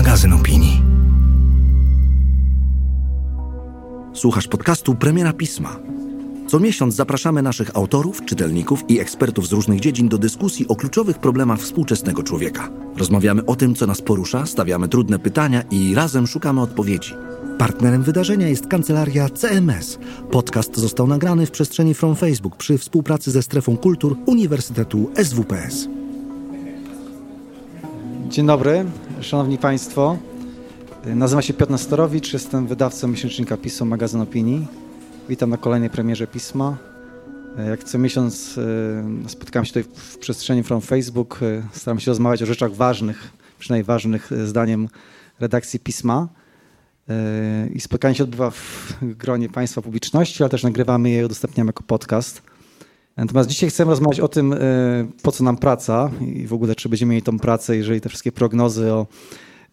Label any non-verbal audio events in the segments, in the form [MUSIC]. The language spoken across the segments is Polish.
magazyn opinii. Słuchasz podcastu Premiera Pisma. Co miesiąc zapraszamy naszych autorów, czytelników i ekspertów z różnych dziedzin do dyskusji o kluczowych problemach współczesnego człowieka. Rozmawiamy o tym, co nas porusza, stawiamy trudne pytania i razem szukamy odpowiedzi. Partnerem wydarzenia jest kancelaria CMS. Podcast został nagrany w przestrzeni From Facebook przy współpracy ze Strefą Kultur Uniwersytetu SWPS. Dzień dobry, szanowni państwo. Nazywam się Piotr Nestorowicz, jestem wydawcą miesięcznika PiSu Magazyn Opinii. Witam na kolejnej premierze Pisma. Jak co miesiąc e, spotkałem się tutaj w przestrzeni From Facebook. E, staram się rozmawiać o rzeczach ważnych, przynajmniej ważnych e, zdaniem redakcji Pisma. I spotkanie się odbywa w gronie państwa publiczności, ale też nagrywamy je i udostępniamy jako podcast. Natomiast dzisiaj chcemy rozmawiać o tym, po co nam praca i w ogóle, czy będziemy mieli tą pracę, jeżeli te wszystkie prognozy o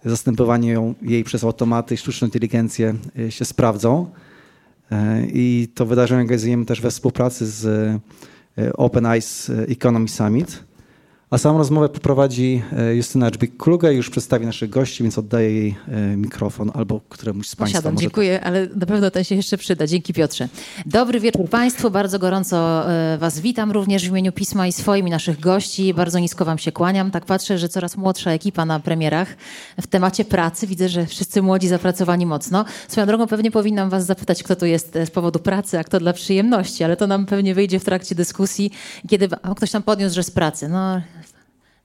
zastępowaniu jej przez automaty i sztuczną inteligencję się sprawdzą. I to wydarzenie organizujemy też we współpracy z e, Open Eyes Economy Summit. A samą rozmowę poprowadzi e, Justyna Dżbik-Kluge, już przedstawi naszych gości, więc oddaję jej e, mikrofon albo któremuś z Państwa. Posiadam, dziękuję, ale na pewno ten się jeszcze przyda. Dzięki Piotrze. Dobry wieczór Państwu, bardzo gorąco e, Was witam również w imieniu Pisma i swoim i naszych gości. Bardzo nisko Wam się kłaniam. Tak patrzę, że coraz młodsza ekipa na premierach w temacie pracy. Widzę, że wszyscy młodzi zapracowani mocno. Swoją drogą pewnie powinnam Was zapytać, kto tu jest z powodu pracy, a kto dla przyjemności, ale to nam pewnie wyjdzie w trakcie dyskusji, kiedy ktoś tam podniósł, że z pracy. No,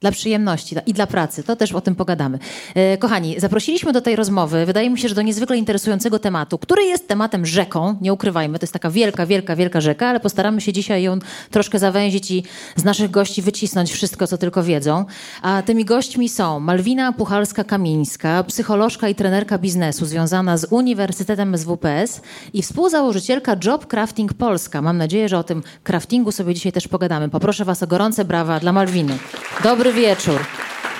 dla przyjemności i dla pracy. To też o tym pogadamy. E, kochani, zaprosiliśmy do tej rozmowy, wydaje mi się, że do niezwykle interesującego tematu, który jest tematem rzeką, nie ukrywajmy, to jest taka wielka, wielka, wielka rzeka, ale postaramy się dzisiaj ją troszkę zawęzić i z naszych gości wycisnąć wszystko, co tylko wiedzą. A tymi gośćmi są Malwina Puchalska-Kamińska, psycholożka i trenerka biznesu związana z Uniwersytetem SWPS i współzałożycielka Job Crafting Polska. Mam nadzieję, że o tym craftingu sobie dzisiaj też pogadamy. Poproszę Was o gorące brawa dla Malwiny. Dobry wieczór.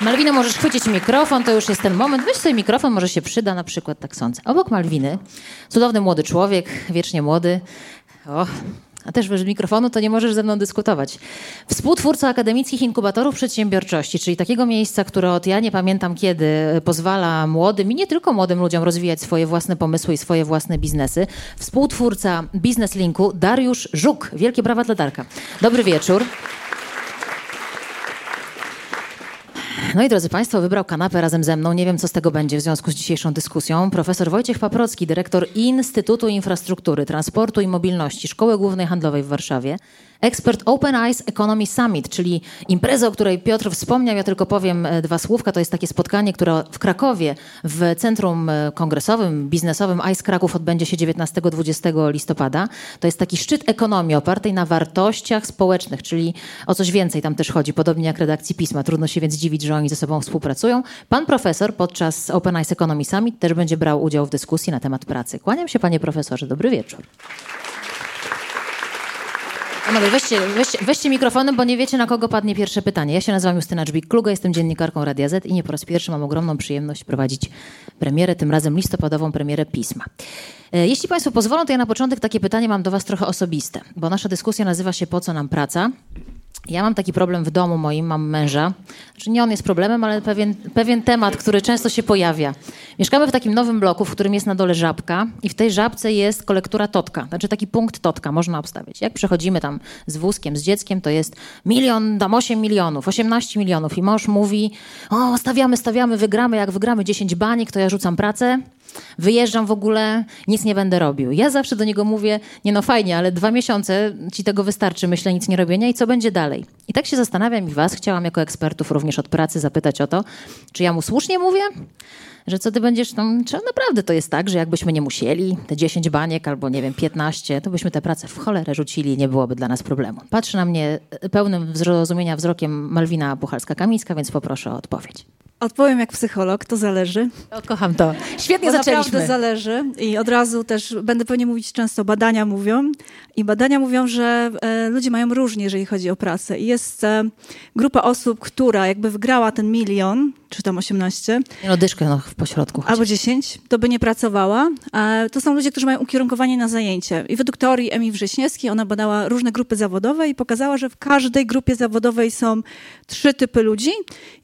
Malwino, możesz chwycić mikrofon, to już jest ten moment. Weź sobie mikrofon, może się przyda, na przykład tak sądzę. Obok Malwiny, cudowny młody człowiek, wiecznie młody. O, a też bez mikrofonu, to nie możesz ze mną dyskutować. Współtwórca akademickich inkubatorów przedsiębiorczości, czyli takiego miejsca, które od ja nie pamiętam kiedy pozwala młodym i nie tylko młodym ludziom rozwijać swoje własne pomysły i swoje własne biznesy. Współtwórca Biznes Linku Dariusz Żuk. Wielkie brawa dla Darka. Dobry wieczór. No i drodzy Państwo, wybrał kanapę razem ze mną. Nie wiem, co z tego będzie w związku z dzisiejszą dyskusją. Profesor Wojciech Paprocki, dyrektor Instytutu Infrastruktury, Transportu i Mobilności Szkoły Głównej Handlowej w Warszawie ekspert Open Eyes Economy Summit, czyli impreza, o której Piotr wspomniał. Ja tylko powiem e, dwa słówka. To jest takie spotkanie, które w Krakowie w Centrum e, Kongresowym, Biznesowym Eyes Kraków odbędzie się 19-20 listopada. To jest taki szczyt ekonomii opartej na wartościach społecznych, czyli o coś więcej tam też chodzi, podobnie jak redakcji pisma. Trudno się więc dziwić, że oni ze sobą współpracują. Pan profesor podczas Open Eyes Economy Summit też będzie brał udział w dyskusji na temat pracy. Kłaniam się panie profesorze. Dobry wieczór. Panowie, weźcie, weźcie, weźcie mikrofony, bo nie wiecie, na kogo padnie pierwsze pytanie. Ja się nazywam Justyna Dżbik-Kluga, jestem dziennikarką Radia Z i nie po raz pierwszy mam ogromną przyjemność prowadzić premierę, tym razem listopadową premierę Pisma. E, jeśli Państwo pozwolą, to ja na początek takie pytanie mam do Was trochę osobiste, bo nasza dyskusja nazywa się Po co nam praca? Ja mam taki problem w domu moim, mam męża. Znaczy nie on jest problemem, ale pewien, pewien temat, który często się pojawia. Mieszkamy w takim nowym bloku, w którym jest na dole żabka i w tej żabce jest kolektura totka, znaczy taki punkt totka można obstawiać. Jak przechodzimy tam z wózkiem, z dzieckiem, to jest milion, tam 8 milionów, 18 milionów i mąż mówi, o stawiamy, stawiamy, wygramy, jak wygramy 10 baniek, to ja rzucam pracę wyjeżdżam w ogóle, nic nie będę robił. Ja zawsze do niego mówię, nie no fajnie, ale dwa miesiące ci tego wystarczy, myślę, nic nie robienia i co będzie dalej? I tak się zastanawiam i was chciałam jako ekspertów również od pracy zapytać o to, czy ja mu słusznie mówię? Że co ty będziesz tam, czy naprawdę to jest tak, że jakbyśmy nie musieli, te 10 baniek albo nie wiem, 15, to byśmy tę pracę w cholerę rzucili i nie byłoby dla nas problemu. Patrzy na mnie pełnym zrozumienia wzrokiem Malwina Puchalska-Kamińska, więc poproszę o odpowiedź. Odpowiem jak psycholog, to zależy. O, kocham to. Świetnie Bo zaczęliśmy. Naprawdę zależy i od razu też będę pewnie mówić często, badania mówią i badania mówią, że e, ludzie mają różnie, jeżeli chodzi o pracę. I jest e, grupa osób, która jakby wygrała ten milion, czy tam 18. No dyszkę no, w pośrodku. Chociaż. Albo 10, to by nie pracowała. E, to są ludzie, którzy mają ukierunkowanie na zajęcie. I według teorii Emi Wrześniewskiej ona badała różne grupy zawodowe i pokazała, że w każdej grupie zawodowej są trzy typy ludzi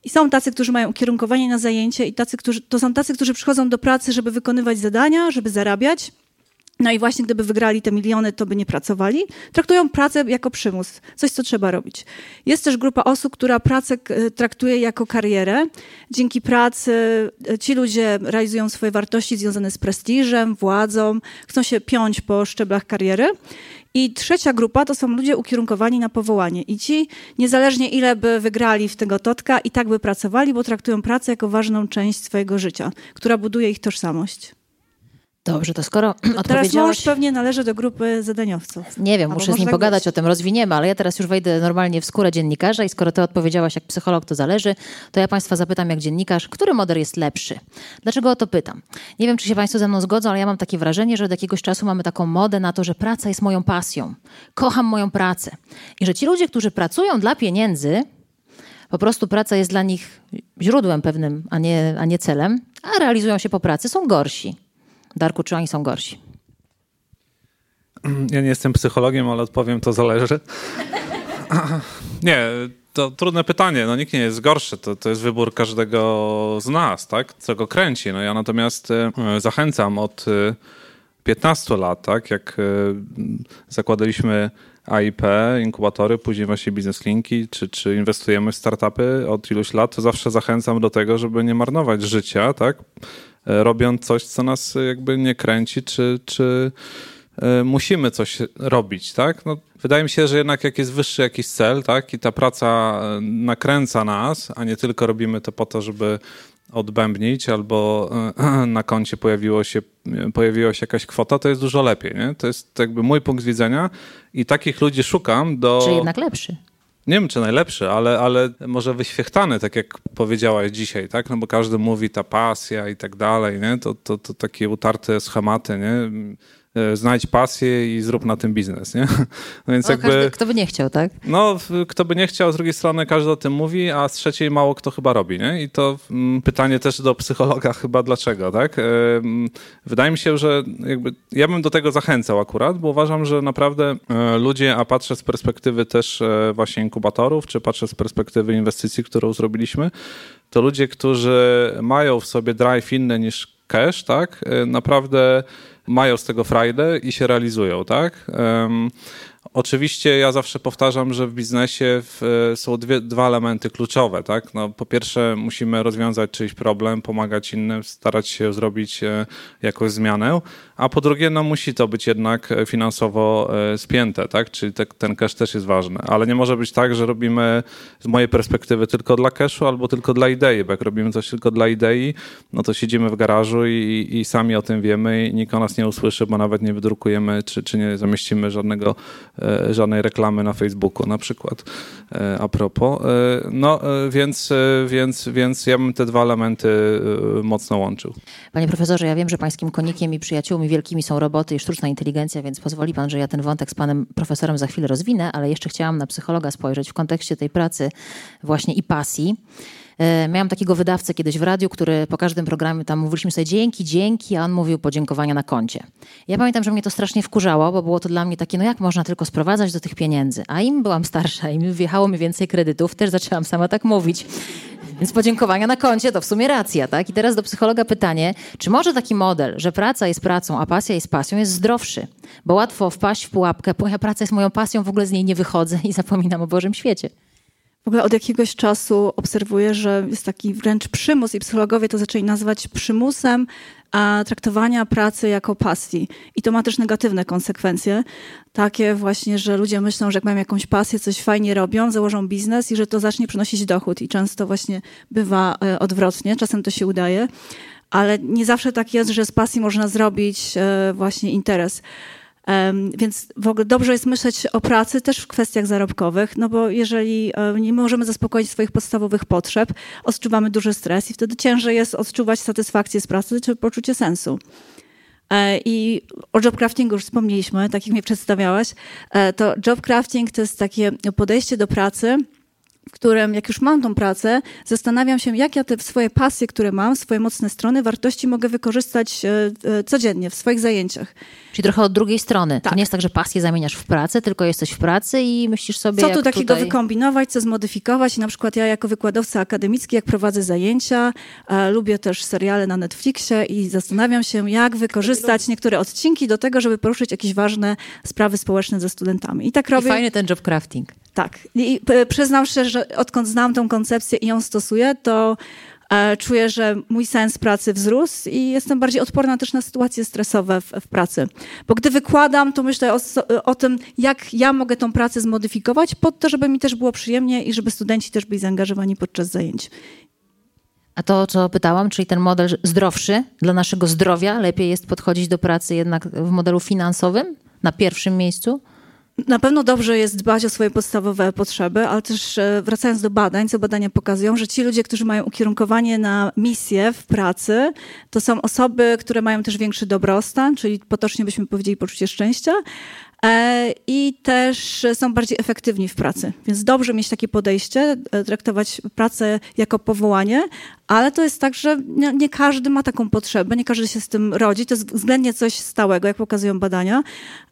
i są tacy, którzy mają ukierunkowanie ukierunkowani na zajęcie i tacy, którzy, to są tacy, którzy przychodzą do pracy, żeby wykonywać zadania, żeby zarabiać. No i właśnie gdyby wygrali te miliony, to by nie pracowali. Traktują pracę jako przymus, coś, co trzeba robić. Jest też grupa osób, która pracę traktuje jako karierę. Dzięki pracy e, ci ludzie realizują swoje wartości związane z prestiżem, władzą, chcą się piąć po szczeblach kariery. I trzecia grupa to są ludzie ukierunkowani na powołanie. I ci, niezależnie ile by wygrali w tego totka, i tak by pracowali, bo traktują pracę jako ważną część swojego życia, która buduje ich tożsamość. Dobrze, to skoro [CLEARS THROAT] odpowiedziałaś... Teraz mąż pewnie należy do grupy zadaniowców. Nie wiem, muszę z nim pogadać być. o tym, rozwiniemy, ale ja teraz już wejdę normalnie w skórę dziennikarza i skoro ty odpowiedziałaś jak psycholog, to zależy, to ja państwa zapytam jak dziennikarz, który model jest lepszy? Dlaczego o to pytam? Nie wiem, czy się państwo ze mną zgodzą, ale ja mam takie wrażenie, że od jakiegoś czasu mamy taką modę na to, że praca jest moją pasją. Kocham moją pracę. I że ci ludzie, którzy pracują dla pieniędzy, po prostu praca jest dla nich źródłem pewnym, a nie, a nie celem, a realizują się po pracy, są gorsi. Darku, czy oni są gorsi? Ja nie jestem psychologiem, ale odpowiem, to zależy. Nie, to trudne pytanie. No nikt nie jest gorszy. To, to jest wybór każdego z nas, tak? Co go kręci. No ja natomiast e, zachęcam od 15 e, lat, tak? Jak e, zakładaliśmy AIP, inkubatory, później właśnie biznes linki, czy, czy inwestujemy w startupy od iluś lat, to zawsze zachęcam do tego, żeby nie marnować życia, tak? E, robiąc coś, co nas jakby nie kręci, czy, czy e, musimy coś robić, tak? No, wydaje mi się, że jednak jak jest wyższy jakiś cel, tak, i ta praca e, nakręca nas, a nie tylko robimy to po to, żeby odbębnić albo [CLEARS THROAT] na koncie pojawiło się, pojawiła się jakaś kwota, to jest dużo lepiej, nie? To jest jakby mój punkt widzenia i takich ludzi szukam do... Czy jednak lepszy? Nie wiem czy najlepszy, ale, ale może wyświechtany, tak jak powiedziałaś dzisiaj, tak? No bo każdy mówi ta pasja i tak dalej, nie? To, to, to takie utarte schematy, nie? E, znajdź pasję i zrób na tym biznes, nie? No [LAUGHS] więc no, jakby, każdy, kto by nie chciał, tak? No, kto by nie chciał, z drugiej strony każdy o tym mówi, a z trzeciej mało kto chyba robi, nie? I to mm, pytanie też do psychologa [LAUGHS] chyba dlaczego, tak? E, mm, wydaje mi się, że jakby ja bym do tego zachęcał akurat, bo uważam, że naprawdę e, ludzie, a patrzę z perspektywy też właśnie inkubatorów, czy patrzę z perspektywy inwestycji, którą zrobiliśmy, to ludzie, którzy mają w sobie drive inny niż cash, tak? Naprawdę mają z tego frajdę i się realizują, tak? Um, Oczywiście ja zawsze powtarzam, że w biznesie w, są dwie, dwa elementy kluczowe. Tak? No, po pierwsze, musimy rozwiązać czyjś problem, pomagać innym, starać się zrobić e, jakąś zmianę, a po drugie, no, musi to być jednak finansowo e, spięte, tak? czyli te, ten cash też jest ważny. Ale nie może być tak, że robimy z mojej perspektywy tylko dla cashu albo tylko dla idei, bo jak robimy coś tylko dla idei, no to siedzimy w garażu i, i sami o tym wiemy i nikt o nas nie usłyszy, bo nawet nie wydrukujemy czy, czy nie zamieścimy żadnego E, żadnej reklamy na Facebooku na przykład e, a propos. E, no więc, więc, więc ja bym te dwa elementy mocno łączył. Panie profesorze, ja wiem, że pańskim konikiem i przyjaciółmi wielkimi są roboty i sztuczna inteligencja, więc pozwoli pan, że ja ten wątek z panem profesorem za chwilę rozwinę, ale jeszcze chciałam na psychologa spojrzeć w kontekście tej pracy właśnie i pasji. E, miałam takiego wydawcę kiedyś w radiu, który po każdym programie tam mówiliśmy sobie dzięki, dzięki, a on mówił podziękowania na koncie. Ja pamiętam, że mnie to strasznie wkurzało, bo było to dla mnie takie, no jak można tylko sprowadzać do tych pieniędzy? A im byłam starsza, im wjechało mi więcej kredytów, też zaczęłam sama tak mówić. Więc podziękowania na koncie to w sumie racja, tak? I teraz do psychologa pytanie, czy może taki model, że praca jest pracą, a pasja jest pasją, jest zdrowszy? Bo łatwo wpaść w pułapkę, moja praca jest moją pasją, w ogóle z niej nie wychodzę i zapominam o Bożym świecie. W ogóle od jakiegoś czasu obserwuję, że jest taki wręcz przymus i psychologowie to zaczęli nazywać przymusem a traktowania pracy jako pasji. I to ma też negatywne konsekwencje. Takie właśnie, że ludzie myślą, że jak mają jakąś pasję, coś fajnie robią, założą biznes i że to zacznie przynosić dochód. I często właśnie bywa e, odwrotnie, czasem to się udaje. Ale nie zawsze tak jest, że z pasji można zrobić e, właśnie interes. Więc w ogóle dobrze jest myśleć o pracy też w kwestiach zarobkowych, no bo jeżeli nie możemy zaspokoić swoich podstawowych potrzeb, odczuwamy duży stres i wtedy ciężej jest odczuwać satysfakcję z pracy czy poczucie sensu. E, I o jobcraftingu już wspomnieliśmy, tak jak mnie przedstawiałaś. E, to jobcrafting to jest takie podejście do pracy, w którym, jak już mam tą pracę, zastanawiam się, jak ja te swoje pasje, które mam, swoje mocne strony, wartości mogę wykorzystać e, e, codziennie w swoich zajęciach. Czyli trochę od drugiej strony. Tak. To nie jest tak, że pasję zamieniasz w pracę, tylko jesteś w pracy i myślisz sobie, Co tu takiego tutaj... wykombinować, co zmodyfikować? I na przykład ja jako wykładowca akademicki, jak prowadzę zajęcia, e, lubię też seriale na Netflixie i zastanawiam się, jak wykorzystać niektóre odcinki do tego, żeby poruszyć jakieś ważne sprawy społeczne ze studentami. I tak I robię. fajny ten job crafting. Tak. I przyznam szczerze, że odkąd znam tą koncepcję i ją stosuję, to e, czuję, że mój sens pracy wzrósł i jestem bardziej odporna też na sytuacje stresowe w, w pracy. Bo gdy wykładam, to myślę o, o tym, jak ja mogę tą pracę zmodyfikować pod to, żeby mi też było przyjemnie i żeby studenci też byli zaangażowani podczas zajęć. A to, co pytałam, czyli ten model zdrowszy dla naszego zdrowia, lepiej jest podchodzić do pracy jednak w modelu finansowym na pierwszym miejscu? Na pewno dobrze jest dbać o swoje podstawowe potrzeby, ale też e, wracając do badań, co badania pokazują, że ci ludzie, którzy mają ukierunkowanie na misję w pracy, to są osoby, które mają też większy dobrostan, czyli potocznie byśmy powiedzieli poczucie szczęścia. E, I też są bardziej efektywni w pracy. Więc dobrze mieć takie podejście, e, traktować pracę jako powołanie, ale to jest tak, że nie, każdy ma taką potrzebę, nie każdy się z tym rodzi. To jest względnie coś stałego, jak pokazują badania.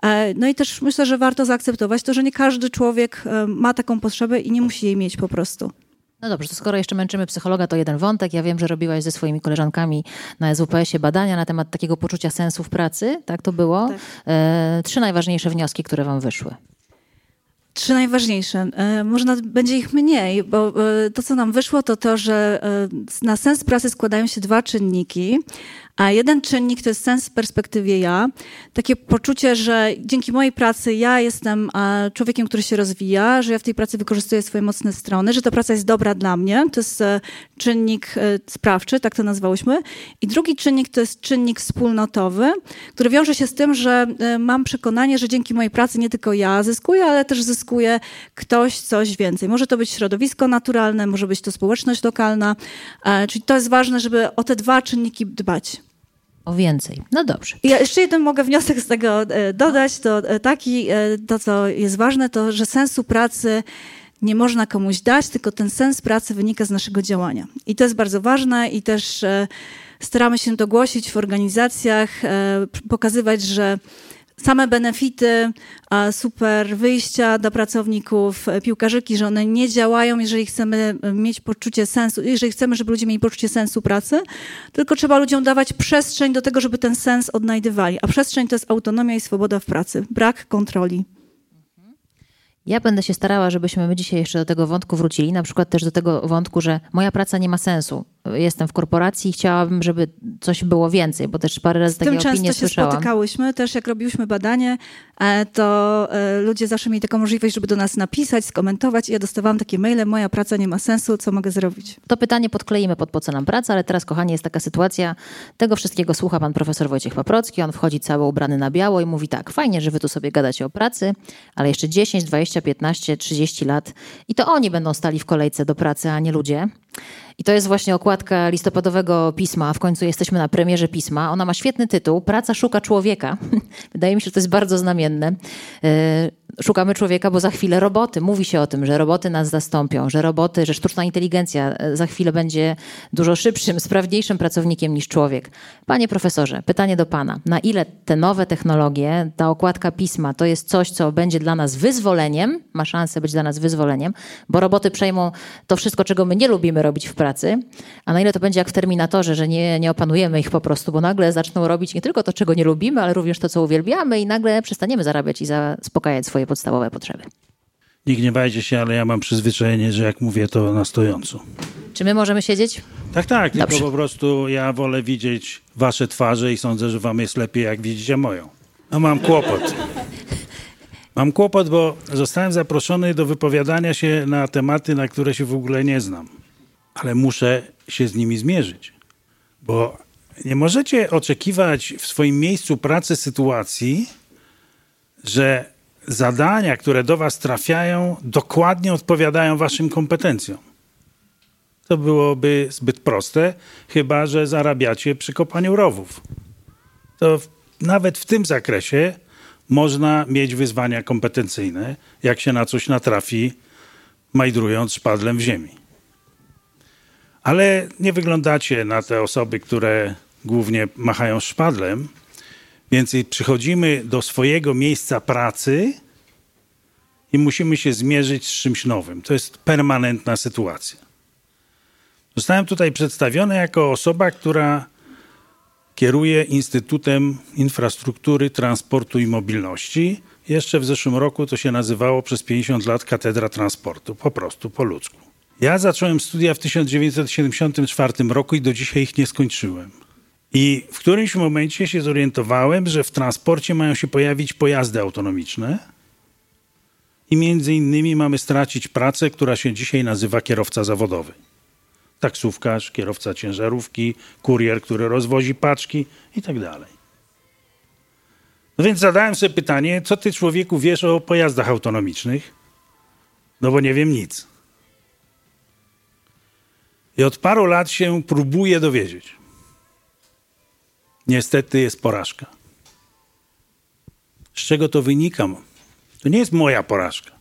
E, No i też myślę, że warto zaakceptować to, że nie każdy człowiek ma taką potrzebę i nie musi jej mieć po prostu. No dobrze, to skoro jeszcze męczymy psychologa, to jeden wątek. Ja wiem, że robiłaś ze swoimi koleżankami na SWPS-ie badania na temat takiego poczucia sensu w pracy. Tak to było? Tak. E, trzy najważniejsze wnioski, które wam wyszły. Trzy najważniejsze. E, Może nawet będzie ich mniej, bo e, to, co nam wyszło, to to, że e, na sens pracy składają się dwa czynniki. A jeden czynnik to jest sens w perspektywie ja. Takie poczucie, że dzięki mojej pracy ja jestem człowiekiem, który się rozwija, że ja w tej pracy wykorzystuję swoje mocne strony, że ta praca jest dobra dla mnie. To jest e, czynnik e, sprawczy, tak to nazwałyśmy. I drugi czynnik to jest czynnik wspólnotowy, który wiąże się z tym, że e, mam przekonanie, że dzięki mojej pracy nie tylko ja zyskuję, ale też zyskuje ktoś coś więcej. Może to być środowisko naturalne, może być to społeczność lokalna. Czyli to jest ważne, żeby o te dwa czynniki dbać. O więcej. No dobrze. Ja jeszcze jeden mogę wniosek z tego e, dodać, to e, taki, e, to co jest ważne, to że sensu pracy nie można komuś dać, tylko ten sens pracy wynika z naszego działania. I to jest bardzo ważne i też staramy się to głosić w organizacjach, pokazywać, że same benefity, super wyjścia dla pracowników, e, piłkarzyki, że one nie działają, jeżeli chcemy e, mieć poczucie sensu, jeżeli chcemy, żeby ludzie mieli poczucie sensu pracy, tylko trzeba ludziom dawać przestrzeń do tego, żeby ten sens odnajdywali. A przestrzeń to jest autonomia i swoboda w pracy, brak kontroli. Ja będę się starała, żebyśmy my dzisiaj jeszcze do tego wątku wrócili, na przykład też do tego wątku, że moja praca nie ma sensu. Jestem w korporacji i chciałabym, żeby coś było więcej, bo też parę razy Z takie tym opinie często się słyszałam. spotykałyśmy. Też jak robiłyśmy badanie, e, to e, ludzie zawsze mieli taką możliwość, żeby do nas napisać, skomentować i ja dostawałam takie maile, moja praca nie ma sensu, co mogę zrobić? To pytanie podkleimy pod po co nam praca, ale teraz, kochani, jest taka sytuacja. Tego wszystkiego słucha pan profesor Wojciech Paprocki. On wchodzi cały ubrany na biało i mówi tak, fajnie, że wy tu sobie gadacie o pracy, ale jeszcze 10, 20, 15, 30 lat i to oni będą stali w kolejce do pracy, a nie ludzie. I to jest właśnie okładka listopadowego pisma. W końcu jesteśmy na premierze pisma. Ona ma świetny tytuł Praca szuka człowieka. [LAUGHS] Wydaje mi się, że to jest bardzo znamienne. Szukamy człowieka, bo za chwilę roboty. Mówi się o tym, że roboty nas zastąpią, że roboty, że sztuczna inteligencja e, za chwilę będzie dużo szybszym, sprawniejszym pracownikiem niż człowiek. Panie profesorze, pytanie do pana. Na ile te nowe technologie, ta okładka pisma, to jest coś, co będzie dla nas wyzwoleniem, ma szansę być dla nas wyzwoleniem, bo roboty przejmą to wszystko, czego my nie lubimy robić w pracy, a na ile to będzie jak w Terminatorze, że nie, nie opanujemy ich po prostu, bo nagle zaczną robić nie tylko to, czego nie lubimy, ale również to, co uwielbiamy i nagle przestaniemy zarabiać i zaspokajać swoje podstawowe potrzeby. Nie gniewajcie się, ale ja mam przyzwyczajenie, że jak mówię, to na stojąco. Czy my możemy siedzieć? Tak, tak, tylko Dobrze. po prostu ja wolę widzieć wasze twarze i sądzę, że wam jest lepiej, jak widzicie moją. No mam kłopot. Mam kłopot, bo zostałem zaproszony do wypowiadania się na tematy, na które się w ogóle nie znam. Ale muszę się z nimi zmierzyć. Bo nie możecie oczekiwać w swoim miejscu pracy sytuacji, że zadania, które do was trafiają, dokładnie odpowiadają waszym kompetencjom. To byłoby zbyt proste, chyba że zarabiacie przy kopaniu rowów. To w, nawet w tym zakresie można mieć wyzwania kompetencyjne. Jak się na coś natrafi, majdrując szpadlem w ziemi. Ale nie wyglądacie na te osoby, które głównie machają szpadlem, więc przychodzimy do swojego miejsca pracy i musimy się zmierzyć z czymś nowym. To jest permanentna sytuacja. Zostałem tutaj przedstawiony jako osoba, która kieruje Instytutem Infrastruktury, Transportu i Mobilności. Jeszcze w zeszłym roku to się nazywało przez 50 lat Katedra Transportu, po prostu po ludzku. Ja zacząłem studia w 1974 roku i do dzisiaj ich nie skończyłem. I w którymś momencie się zorientowałem, że w transporcie mają się pojawić pojazdy autonomiczne i między innymi mamy stracić pracę, która się dzisiaj nazywa kierowca zawodowy. Taksówkarz, kierowca ciężarówki, kurier, który rozwozi paczki i tak dalej. No więc zadałem sobie pytanie, co ty człowieku wiesz o pojazdach autonomicznych? No bo nie wiem nic. I od paru lat się próbuję dowiedzieć. Niestety jest porażka. Z czego to wynika? To nie jest moja porażka.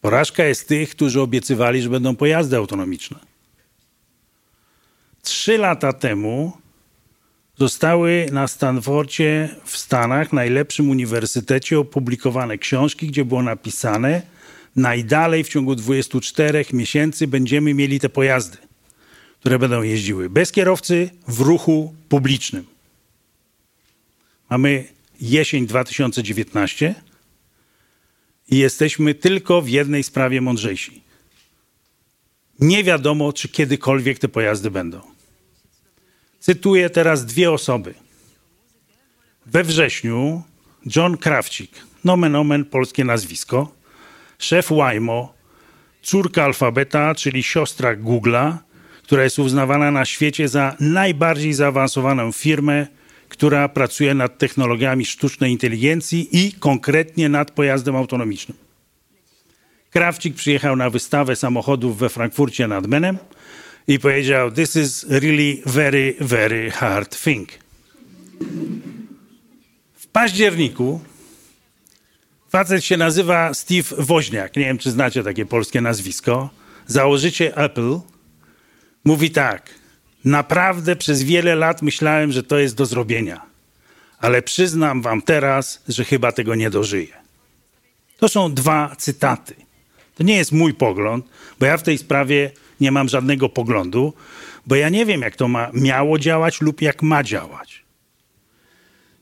Porażka jest tych, którzy obiecywali, że będą pojazdy autonomiczne. Trzy lata temu zostały na Stanfordzie w Stanach, najlepszym uniwersytecie, opublikowane książki, gdzie było napisane, najdalej w ciągu 24 miesięcy będziemy mieli te pojazdy, które będą jeździły bez kierowcy w ruchu publicznym. Mamy jesień 2019 i jesteśmy tylko w jednej sprawie mądrzejsi. Nie wiadomo, czy kiedykolwiek te pojazdy będą. Cytuję teraz dwie osoby. We wrześniu John Krawcik, nomen omen polskie nazwisko, szef Waymo, córka alfabeta, czyli siostra Google'a, która jest uznawana na świecie za najbardziej zaawansowaną firmę, która pracuje nad technologiami sztucznej inteligencji i konkretnie nad pojazdem autonomicznym. Krawcik przyjechał na wystawę samochodów we Frankfurcie nad Menem i powiedział: This is really very, very hard thing. W październiku facet się nazywa Steve Woźniak. Nie wiem, czy znacie takie polskie nazwisko. Założyciel Apple mówi tak. Naprawdę przez wiele lat myślałem, że to jest do zrobienia, ale przyznam wam teraz, że chyba tego nie dożyję. To są dwa cytaty. To nie jest mój pogląd, bo ja w tej sprawie nie mam żadnego poglądu, bo ja nie wiem, jak to ma, miało działać lub jak ma działać.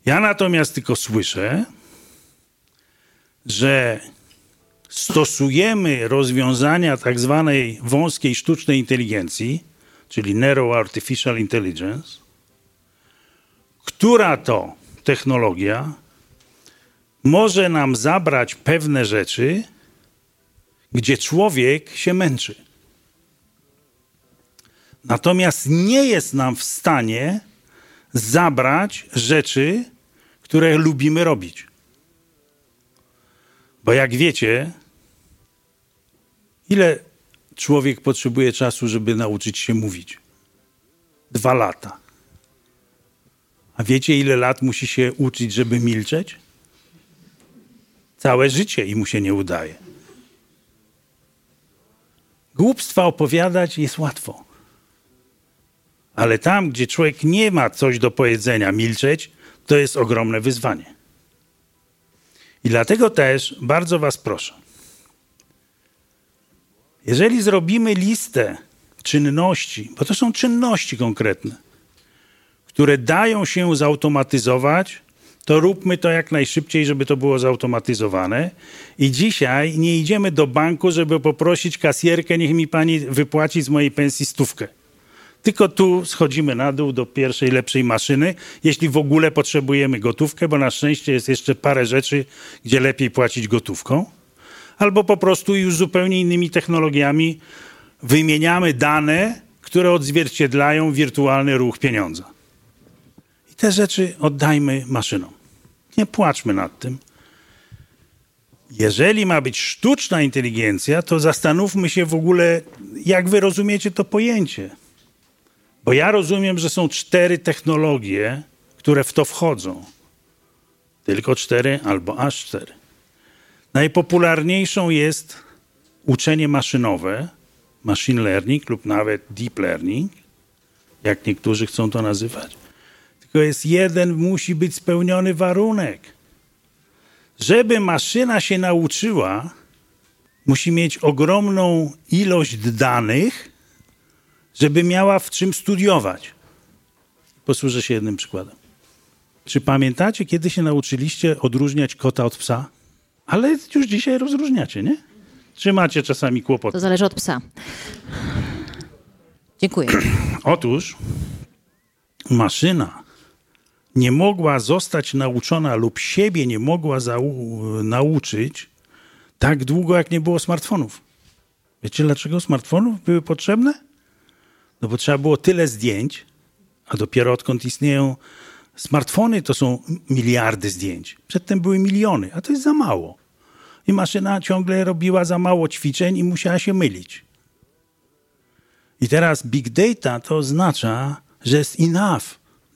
Ja natomiast tylko słyszę, że stosujemy rozwiązania tak zwanej wąskiej sztucznej inteligencji, czyli Narrow Artificial Intelligence, która to technologia może nam zabrać pewne rzeczy, gdzie człowiek się męczy. Natomiast nie jest nam w stanie zabrać rzeczy, które lubimy robić. Bo jak wiecie, ile człowiek potrzebuje czasu, żeby nauczyć się mówić? Dwa lata. A wiecie, ile lat musi się uczyć, żeby milczeć? Całe życie i mu się nie udaje. Głupstwa opowiadać jest łatwo. Ale tam, gdzie człowiek nie ma coś do powiedzenia, milczeć, to jest ogromne wyzwanie. I dlatego też bardzo Was proszę, jeżeli zrobimy listę czynności, bo to są czynności konkretne, które dają się zautomatyzować, to róbmy to jak najszybciej, żeby to było zautomatyzowane. I dzisiaj nie idziemy do banku, żeby poprosić kasjerkę, niech mi pani wypłaci z mojej pensji stówkę. Tylko tu schodzimy na dół do pierwszej, lepszej maszyny, jeśli w ogóle potrzebujemy gotówkę, bo na szczęście jest jeszcze parę rzeczy, gdzie lepiej płacić gotówką. Albo po prostu już zupełnie innymi technologiami wymieniamy dane, które odzwierciedlają wirtualny ruch pieniądza. I te rzeczy oddajmy maszynom. Nie płaczmy nad tym. Jeżeli ma być sztuczna inteligencja, to zastanówmy się w ogóle, jak wy rozumiecie to pojęcie. Bo ja rozumiem, że są cztery technologie, które w to wchodzą. Tylko cztery albo aż cztery. Najpopularniejszą jest uczenie maszynowe, machine learning lub nawet deep learning, jak niektórzy chcą to nazywać. Tylko jest jeden, musi być spełniony warunek. Żeby maszyna się nauczyła, musi mieć ogromną ilość danych, żeby miała w czym studiować. Posłużę się jednym przykładem. Czy pamiętacie, kiedy się nauczyliście odróżniać kota od psa? Ale już dzisiaj rozróżniacie, nie? Czy macie czasami kłopot? To zależy od psa. Dziękuję. [CLEARS THROAT] Otóż maszyna nie mogła zostać nauczona lub siebie nie mogła nauczyć tak długo, jak nie było smartfonów. Wiecie, dlaczego smartfonów były potrzebne? No bo trzeba było tyle zdjęć, a dopiero odkąd istnieją smartfony, to są miliardy zdjęć. Przedtem były miliony, a to jest za mało. I maszyna ciągle robiła za mało ćwiczeń i musiała się mylić. I teraz big data to oznacza, że jest enough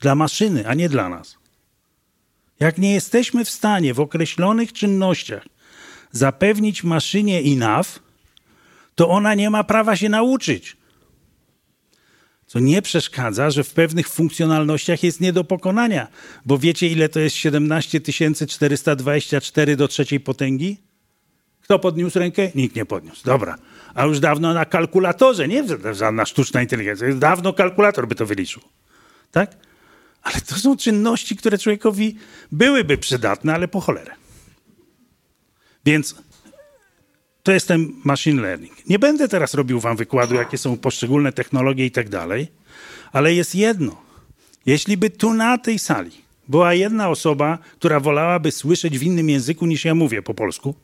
dla maszyny, a nie dla nas. Jak nie jesteśmy w stanie w określonych czynnościach zapewnić maszynie enough, to ona nie ma prawa się nauczyć. Co nie przeszkadza, że w pewnych funkcjonalnościach jest nie do pokonania. Bo wiecie, ile to jest 17 424 do trzeciej potęgi? Kto podniósł rękę? Nikt nie podniósł. Dobra. A już dawno na kalkulatorze, nie żadna sztuczna inteligencja. Dawno kalkulator by to wyliczył. Tak? Ale to są czynności, które człowiekowi byłyby przydatne, ale po cholerę. Więc to jest ten machine learning. Nie będę teraz robił wam wykładu, jakie są poszczególne technologie i tak dalej, ale jest jedno. Jeśli by tu na tej sali była jedna osoba, która wolałaby słyszeć w innym języku niż ja mówię po polsku,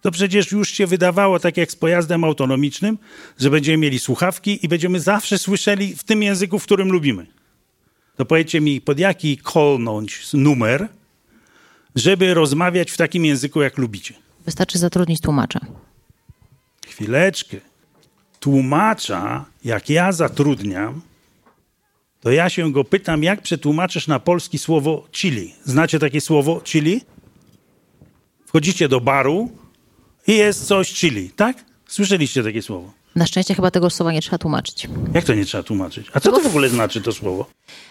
to przecież już się wydawało, tak jak z pojazdem autonomicznym, że będziemy mieli słuchawki i będziemy zawsze słyszeli w tym języku, w którym lubimy. To powiedzcie mi, pod jaki kolnąć numer, żeby rozmawiać w takim języku, jak lubicie. Wystarczy zatrudnić tłumacza. Chwileczkę. Tłumacza, jak ja zatrudniam, to ja się go pytam, jak przetłumaczysz na polski słowo chili. Znacie takie słowo chili? Wchodzicie do baru i jest coś chili, tak? Słyszeliście takie słowo. Na szczęście chyba tego słowa nie trzeba tłumaczyć. Jak to nie trzeba tłumaczyć? A co to w ogóle znaczy to słowo?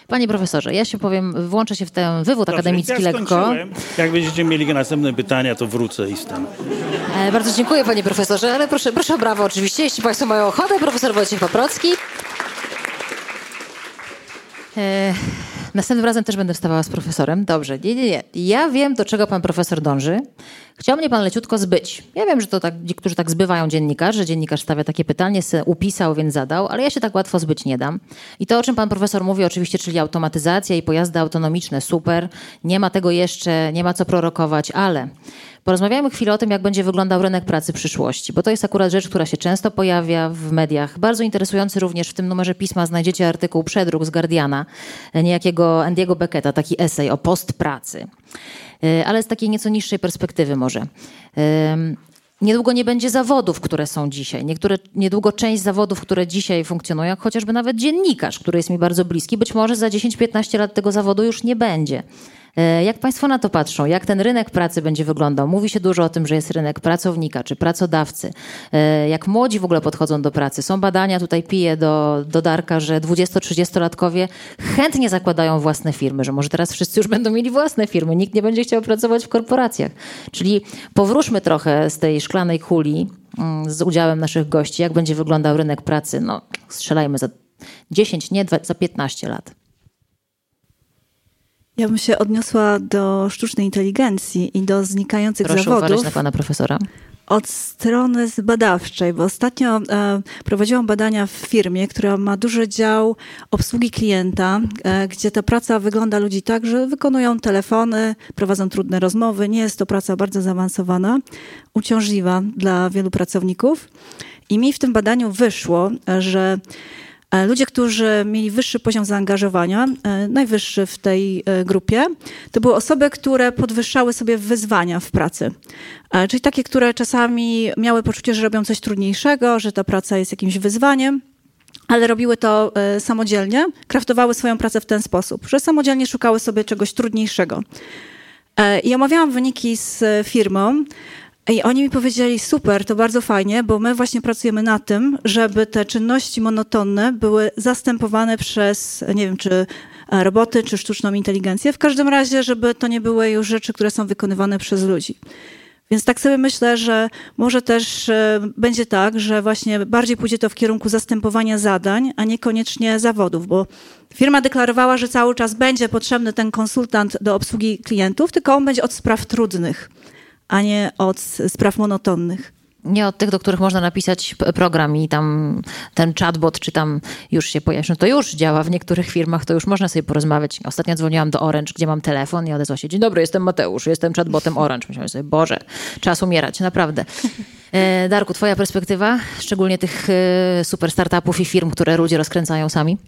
Panie profesorze, ja się powiem, włączę się w ten wywód Dobrze, akademicki ja lekko. Jak będziecie mieli następne pytania, to wrócę i stanę. E, bardzo dziękuję panie profesorze, ale proszę, proszę o brawo oczywiście, jeśli państwo mają ochotę. Profesor Wojciech Paprocki. E, następnym razem też będę wstawała z profesorem. Dobrze, nie, nie, nie. Ja wiem, do czego pan profesor dąży. Chciał mnie pan leciutko zbyć. Ja wiem, że to tak, niektórzy tak zbywają dziennikarzy, dziennikarz stawia takie pytanie, upisał, więc zadał, ale ja się tak łatwo zbyć nie dam. I to, o czym pan profesor mówi, oczywiście, czyli automatyzacja i pojazdy autonomiczne, super. Nie ma tego jeszcze, nie ma co prorokować, ale Porozmawiajmy chwilę o tym, jak będzie wyglądał rynek pracy przyszłości, bo to jest akurat rzecz, która się często pojawia w mediach. Bardzo interesujący również w tym numerze pisma znajdziecie artykuł przedruk z Guardiana, niejakiego Andiego Becketa, taki esej o postpracy. E, Ale z takiej nieco niższej perspektywy może. Ym, Niedługo nie będzie zawodów, które są dzisiaj. Niektóre, niedługo część zawodów, które dzisiaj funkcjonują, jak chociażby nawet dziennikarz, który jest mi bardzo bliski, być może za 10-15 lat tego zawodu już nie będzie. E, Jak Państwo na to patrzą? Jak ten rynek pracy będzie wyglądał? Mówi się dużo o tym, że jest rynek pracownika czy pracodawcy. E, Jak młodzi w ogóle podchodzą do pracy? Są badania, tutaj piję do, do Darka, że 20-30-latkowie chętnie zakładają własne firmy, że może teraz wszyscy już będą mieli własne firmy, nikt nie będzie chciał pracować w korporacjach. Czyli powróżmy trochę z tej szklanej kuli mm, z udziałem naszych gości, jak będzie wyglądał rynek pracy. No, strzelajmy za 10, nie, za 15 lat. Ja bym się odniosła do sztucznej inteligencji i do znikających Proszę uważać zawodów na pana profesora. od strony badawczej, bo ostatnio e, prowadziłam badania w firmie, która ma duży dział obsługi klienta, e, gdzie ta praca wygląda ludzi tak, że wykonują telefony, prowadzą trudne rozmowy. Nie jest to praca bardzo zaawansowana, uciążliwa dla wielu pracowników. I mi w tym badaniu wyszło, e, że Ludzie, którzy mieli wyższy poziom zaangażowania, e, najwyższy w tej e, grupie, to były osoby, które podwyższały sobie wyzwania w pracy. E, Czyli takie, które czasami miały poczucie, że robią coś trudniejszego, że ta praca jest jakimś wyzwaniem. Ale robiły to e, samodzielnie, kraftowały swoją pracę w ten sposób, że samodzielnie szukały sobie czegoś trudniejszego. E, I omawiałam wyniki z e, firmą I oni mi powiedzieli, super, to bardzo fajnie, bo my właśnie pracujemy na tym, żeby te czynności monotonne były zastępowane przez, nie wiem, czy e, roboty, czy sztuczną inteligencję. W każdym razie, żeby to nie były już rzeczy, które są wykonywane przez ludzi. Więc tak sobie myślę, że może też e, będzie tak, że właśnie bardziej pójdzie to w kierunku zastępowania zadań, a niekoniecznie zawodów, bo firma deklarowała, że cały czas będzie potrzebny ten konsultant do obsługi klientów, tylko on będzie od spraw trudnych, a nie od spraw monotonnych. Nie od tych, do których można napisać program i tam ten chatbot, czy tam już się pojawi. No to już działa w niektórych firmach, to już można sobie porozmawiać. Ostatnio dzwoniłam do Orange, gdzie mam telefon i odezwał się, dzień dobry, jestem Mateusz, jestem chatbotem Orange. Myślałem sobie, Boże, czas umierać, naprawdę. E, Darku, twoja perspektywa, szczególnie tych e, super startupów i firm, które ludzie rozkręcają sami?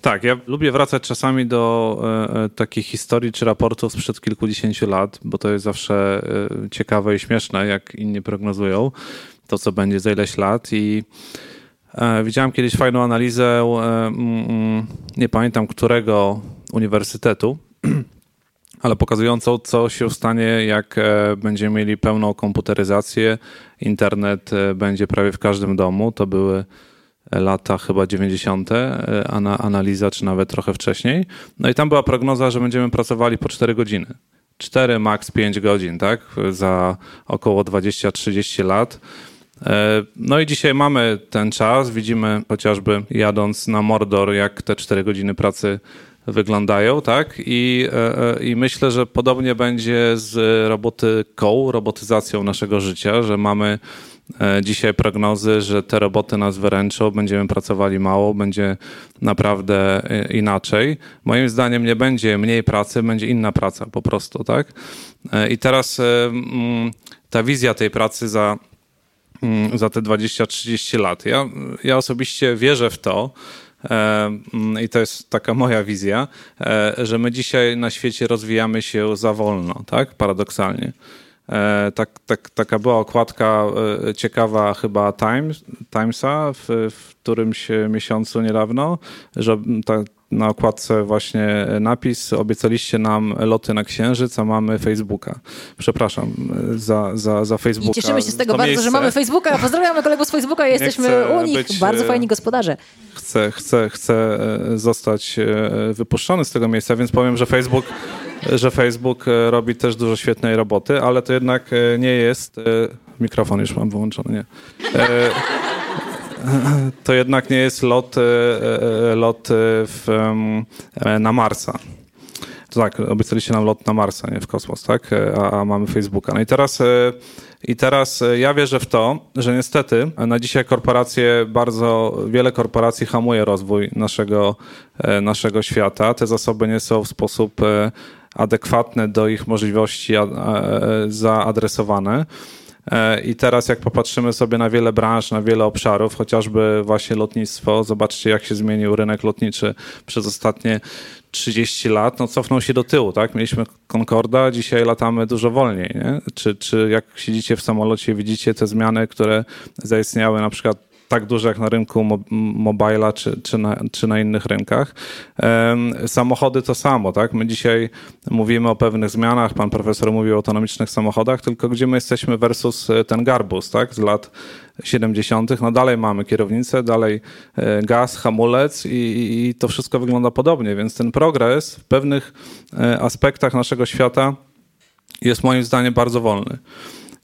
Tak, ja lubię wracać czasami do e, e, takich historii czy raportów sprzed kilkudziesięciu lat, bo to jest zawsze e, ciekawe i śmieszne, jak inni prognozują to, co będzie za ileś lat. I e, widziałem kiedyś fajną analizę, e, nie pamiętam którego uniwersytetu, [CLEARS THROAT] ale pokazującą, co się stanie, jak e, będziemy mieli pełną komputeryzację. Internet będzie prawie w każdym domu. To były lata chyba 90. e, ana, analiza, czy nawet trochę wcześniej. No i tam była prognoza, że będziemy pracowali po 4 godziny. 4, max 5 godzin, tak? Za około 20-30 lat. E, No i dzisiaj mamy ten czas. Widzimy chociażby jadąc na Mordor, jak te 4 godziny pracy wyglądają, tak? I, e, I myślę, że podobnie będzie z robotyką, robotyzacją naszego życia, że mamy dzisiaj prognozy, że te roboty nas wyręczą, będziemy pracowali mało, będzie naprawdę e, inaczej. Moim zdaniem nie będzie mniej pracy, będzie inna praca po prostu, tak? E, I teraz e, mm, ta wizja tej pracy za mm, za te 20-30 lat. Ja, ja osobiście wierzę w to, e, mm, i to jest taka moja wizja, e, że my dzisiaj na świecie rozwijamy się za wolno, tak? Paradoksalnie. E, Tak, tak, taka była okładka e, ciekawa chyba Times, Timesa w, w którymś miesiącu niedawno, że ta, na okładce właśnie napis obiecaliście nam loty na Księżyc, a mamy Facebooka. Przepraszam e, za, za, za Facebooka. I cieszymy się z tego to bardzo, miejsce. że mamy Facebooka. Pozdrawiamy kolegów z Facebooka, [LAUGHS] jesteśmy u nich. być, bardzo fajni gospodarze. Chcę, chcę, chcę zostać wypuszczony z tego miejsca, więc powiem, że Facebook, że Facebook e, robi też dużo świetnej roboty, ale to jednak e, nie jest... e, Mikrofon już mam wyłączony, nie. To jednak nie jest lot, lot w, na Marsa. Tak, obiecaliście nam lot na Marsa, nie w kosmos, tak? A, a mamy Facebooka. No i teraz, i teraz ja wierzę w to, że niestety na dzisiaj korporacje, bardzo wiele korporacji hamuje rozwój naszego, naszego świata. Te zasoby nie są w sposób e, adekwatny do ich możliwości zaadresowane. E, I teraz jak popatrzymy sobie na wiele branż, na wiele obszarów, chociażby właśnie lotnictwo, zobaczcie jak się zmienił rynek lotniczy przez ostatnie 30 lat, no cofnął się do tyłu, tak? Mieliśmy Concorda, dzisiaj latamy dużo wolniej, nie? Czy, czy jak siedzicie w samolocie, widzicie te zmiany, które zaistniały na przykład tak duże jak na rynku mo- mobila czy, czy, na, czy na innych rynkach. Samochody to samo, tak? My dzisiaj mówimy o pewnych zmianach, pan profesor mówił o autonomicznych samochodach, tylko gdzie my jesteśmy versus e, ten garbus, tak? Z lat 70. No dalej mamy kierownicę, dalej e, gaz, hamulec i, i, i to wszystko wygląda podobnie, więc ten progres w pewnych e, aspektach naszego świata jest moim zdaniem bardzo wolny.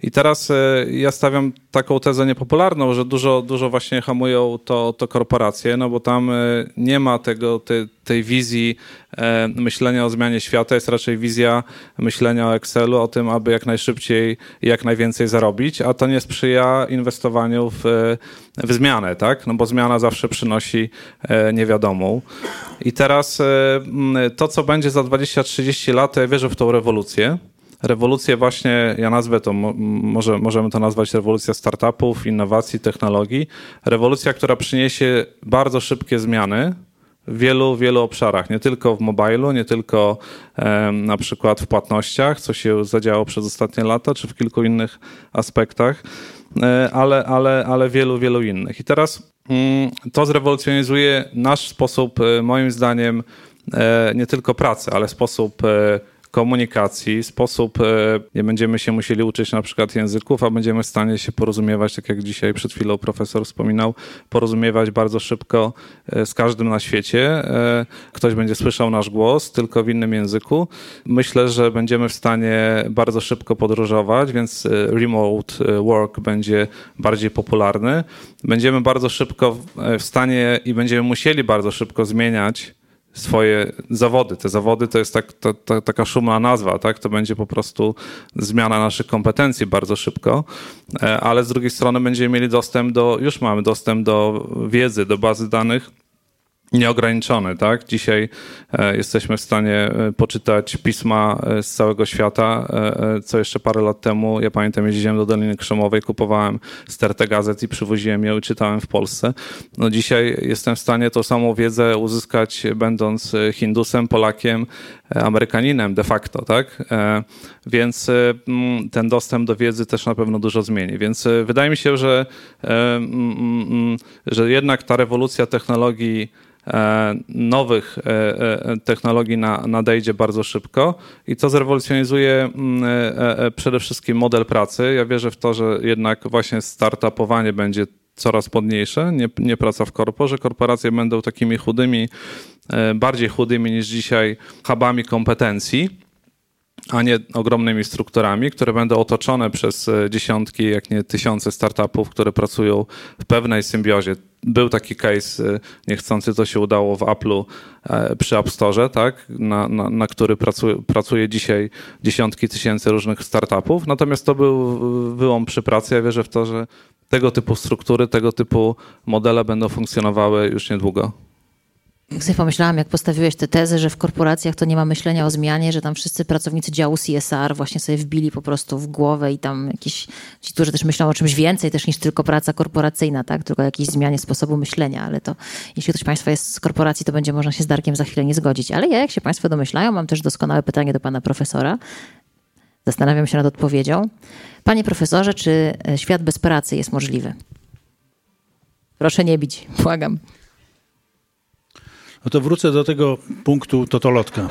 I teraz e, ja stawiam taką tezę niepopularną, że dużo, dużo właśnie hamują to, to korporacje, no bo tam e, nie ma tego, tej, tej wizji e, myślenia o zmianie świata, jest raczej wizja myślenia o Excelu, o tym, aby jak najszybciej i jak najwięcej zarobić, a to nie sprzyja inwestowaniu w, w zmianę, tak? No bo zmiana zawsze przynosi niewiadomą. I teraz to, co będzie za 20-30 lat, ja wierzę w tą rewolucję rewolucję właśnie, ja nazwę to, mo- może, możemy to nazwać rewolucja startupów, innowacji, technologii. Rewolucja, która przyniesie bardzo szybkie zmiany w wielu, wielu obszarach, nie tylko w mobilu, nie tylko na przykład w płatnościach, co się zadziało przez ostatnie lata, czy w kilku innych aspektach, e, ale, ale, ale wielu, wielu innych. I teraz mm, to zrewolucjonizuje nasz sposób, e, moim zdaniem, e, nie tylko pracy, ale sposób komunikacji, sposób, e, nie będziemy się musieli uczyć na przykład języków, a będziemy w stanie się porozumiewać, tak jak dzisiaj przed chwilą profesor wspominał, porozumiewać bardzo szybko e, z każdym na świecie. E, ktoś będzie słyszał nasz głos, tylko w innym języku. Myślę, że będziemy w stanie bardzo szybko podróżować, więc remote work będzie bardziej popularny. Będziemy bardzo szybko w stanie i będziemy musieli bardzo szybko zmieniać swoje zawody. Te zawody to jest tak, to, to, taka szumna nazwa, tak? To będzie po prostu zmiana naszych kompetencji bardzo szybko, e, ale z drugiej strony będziemy mieli dostęp do, już mamy dostęp do wiedzy, do bazy danych, nieograniczony, tak? Dzisiaj e, jesteśmy w stanie e, poczytać pisma e, z całego świata, co jeszcze parę lat temu, ja pamiętam, jeździłem do Doliny Krzemowej, kupowałem stertę gazet i przywoziłem ją i czytałem w Polsce. No dzisiaj jestem w stanie tą samą wiedzę uzyskać będąc Hindusem, Polakiem, Amerykaninem de facto, tak? Więc ten dostęp do wiedzy też na pewno dużo zmieni. Więc wydaje mi się, że, że jednak ta rewolucja technologii E, nowych e, e, technologii nadejdzie bardzo szybko i to zrewolucjonizuje mm, przede wszystkim model pracy. Ja wierzę w to, że jednak właśnie startupowanie będzie coraz modniejsze, nie, nie praca w korpo, że korporacje będą takimi chudymi, bardziej chudymi niż dzisiaj hubami kompetencji a nie ogromnymi strukturami, które będą otoczone przez dziesiątki, jak nie tysiące startupów, które pracują w pewnej symbiozie był taki case y, niechcący, to się udało w Apple'u e, przy App Store, tak, na, na, na który pracuje, pracuje dzisiaj dziesiątki tysięcy różnych startupów. Natomiast to był wyłom przy pracy. Ja wierzę w to, że tego typu struktury, tego typu modele będą funkcjonowały już niedługo. Jak sobie pomyślałam, jak postawiłeś tę tezę, że w korporacjach to nie ma myślenia o zmianie, że tam wszyscy pracownicy działu CSR właśnie sobie wbili po prostu w głowę i tam jakieś, ci, którzy też myślą o czymś więcej też niż tylko praca korporacyjna, tak? Tylko o jakiejś zmianie sposobu myślenia, ale to jeśli ktoś Państwa jest z korporacji, to będzie można się z Darkiem za chwilę nie zgodzić. Ale ja, jak się Państwo domyślają, mam też doskonałe pytanie do Pana Profesora. Zastanawiam się nad odpowiedzią. Panie Profesorze, czy e, świat bez pracy jest możliwy? Proszę nie bić, [LAUGHS] błagam. No to wrócę do tego punktu totolotka.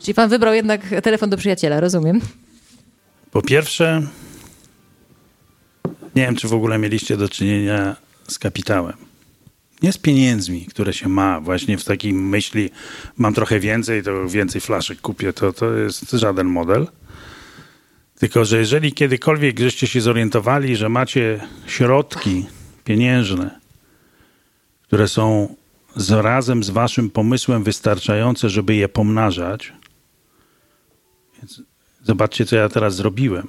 Czyli pan wybrał jednak telefon do przyjaciela, rozumiem. Po pierwsze, nie wiem, czy w ogóle mieliście do czynienia z kapitałem. Nie z pieniędzmi, które się ma właśnie w takiej myśli, mam trochę więcej, to więcej flaszek kupię, to, to jest żaden model. Tylko, że jeżeli kiedykolwiek żeście się zorientowali, że macie środki pieniężne, które są z, razem z waszym pomysłem wystarczające, żeby je pomnażać. Zobaczcie, co ja teraz zrobiłem.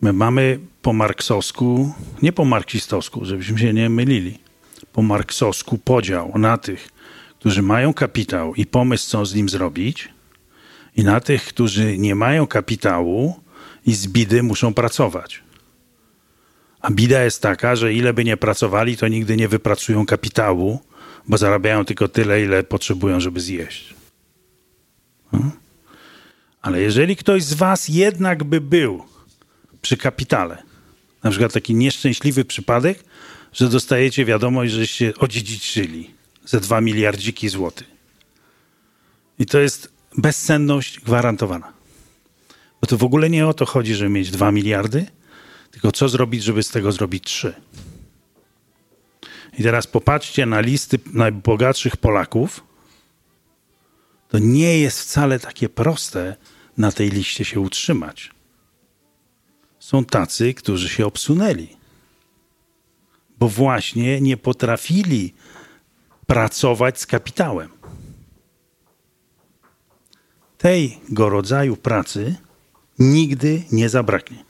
My mamy po marksowsku, nie po marksistowsku, żebyśmy się nie mylili, po marksowsku podział na tych, którzy mają kapitał i pomysł, co z nim zrobić, i na tych, którzy nie mają kapitału i z bidy muszą pracować. A bida jest taka, że ile by nie pracowali, to nigdy nie wypracują kapitału, bo zarabiają tylko tyle, ile potrzebują, żeby zjeść. Hmm? Ale jeżeli ktoś z was jednak by był przy kapitale, na przykład taki nieszczęśliwy przypadek, że dostajecie wiadomość, żeście odziedziczyli ze dwa miliardziki złotych. I to jest bezsenność gwarantowana. Bo to w ogóle nie o to chodzi, żeby mieć dwa miliardy, tylko co zrobić, żeby z tego zrobić trzy? I teraz popatrzcie na listy najbogatszych Polaków. To nie jest wcale takie proste na tej liście się utrzymać. Są tacy, którzy się obsunęli, bo właśnie nie potrafili pracować z kapitałem. Tego rodzaju pracy nigdy nie zabraknie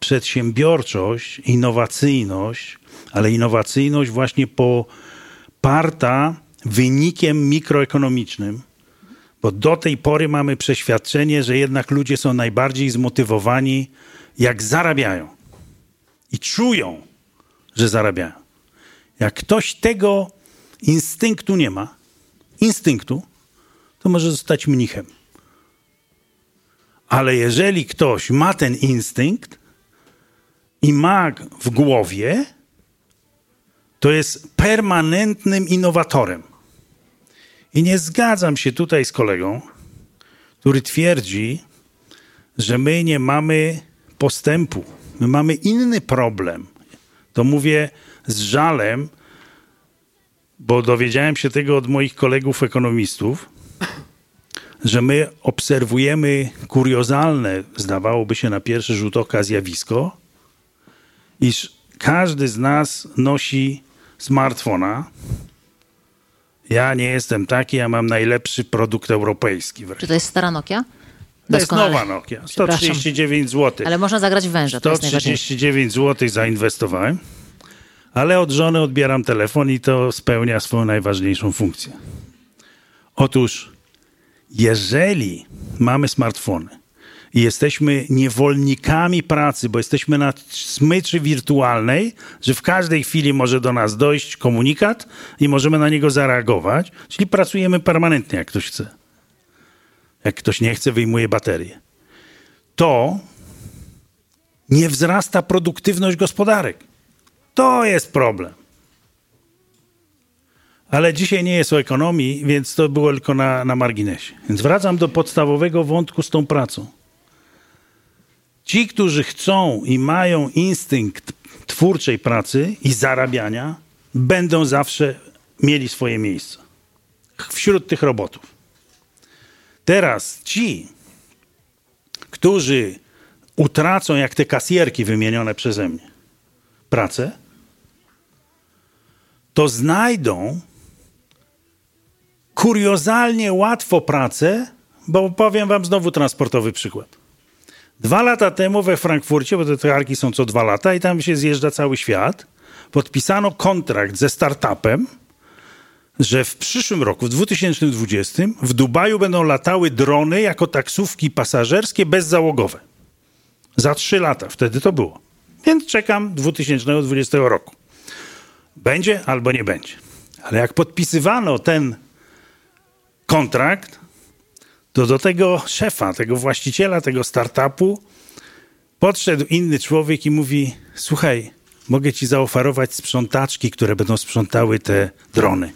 przedsiębiorczość, innowacyjność, ale innowacyjność właśnie poparta wynikiem mikroekonomicznym, bo do tej pory mamy przeświadczenie, że jednak ludzie są najbardziej zmotywowani, jak zarabiają i czują, że zarabiają. Jak ktoś tego instynktu nie ma, instynktu, to może zostać mnichem. Ale jeżeli ktoś ma ten instynkt, i ma w głowie, to jest permanentnym innowatorem. I nie zgadzam się tutaj z kolegą, który twierdzi, że my nie mamy postępu. My mamy inny problem. To mówię z żalem, bo dowiedziałem się tego od moich kolegów ekonomistów, że my obserwujemy kuriozalne, zdawałoby się na pierwszy rzut oka, zjawisko, iż każdy z nas nosi smartfona. Ja nie jestem taki, ja mam najlepszy produkt europejski. Czy to jest stara Nokia? To jest nowa Nokia, Przepraszam. 139 zł. Ale można zagrać w węża, to jest najważniejsze. 139 zł zainwestowałem, ale od żony odbieram telefon i to spełnia swoją najważniejszą funkcję. Otóż, jeżeli mamy smartfony i jesteśmy niewolnikami pracy, bo jesteśmy na smyczy wirtualnej, że w każdej chwili może do nas dojść komunikat i możemy na niego zareagować, czyli pracujemy permanentnie, jak ktoś chce. Jak ktoś nie chce, wyjmuje baterię. To nie wzrasta produktywność gospodarek. To jest problem. Ale dzisiaj nie jest o ekonomii, więc to było tylko na, na marginesie. Więc wracam do podstawowego wątku z tą pracą. Ci, którzy chcą i mają instynkt twórczej pracy i zarabiania, będą zawsze mieli swoje miejsce wśród tych robotów. Teraz ci, którzy utracą, jak te kasjerki wymienione przeze mnie, pracę, to znajdą kuriozalnie łatwo pracę, bo powiem wam znowu transportowy przykład. Dwa lata temu we Frankfurcie, bo te targi są co dwa lata i tam się zjeżdża cały świat, podpisano kontrakt ze startupem, że w przyszłym roku, w 2020, w Dubaju będą latały drony jako taksówki pasażerskie bezzałogowe. Za trzy lata, wtedy to było. Więc czekam 2020 roku. Będzie albo nie będzie. Ale jak podpisywano ten kontrakt, to do tego szefa, tego właściciela tego startupu podszedł inny człowiek i mówi: Słuchaj, mogę ci zaoferować sprzątaczki, które będą sprzątały te drony.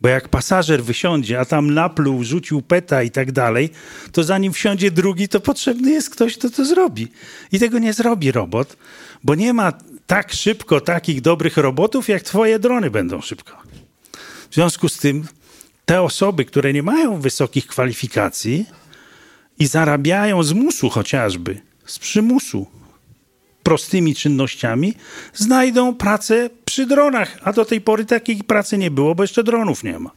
Bo jak pasażer wysiądzie, a tam napluł, rzucił peta i tak dalej, to zanim wsiądzie drugi, to potrzebny jest ktoś, kto to zrobi. I tego nie zrobi robot, bo nie ma tak szybko takich dobrych robotów, jak twoje drony będą szybko. W związku z tym te osoby, które nie mają wysokich kwalifikacji i zarabiają z musu chociażby, z przymusu, prostymi czynnościami, znajdą pracę przy dronach. A do tej pory takiej pracy nie było, bo jeszcze dronów nie ma.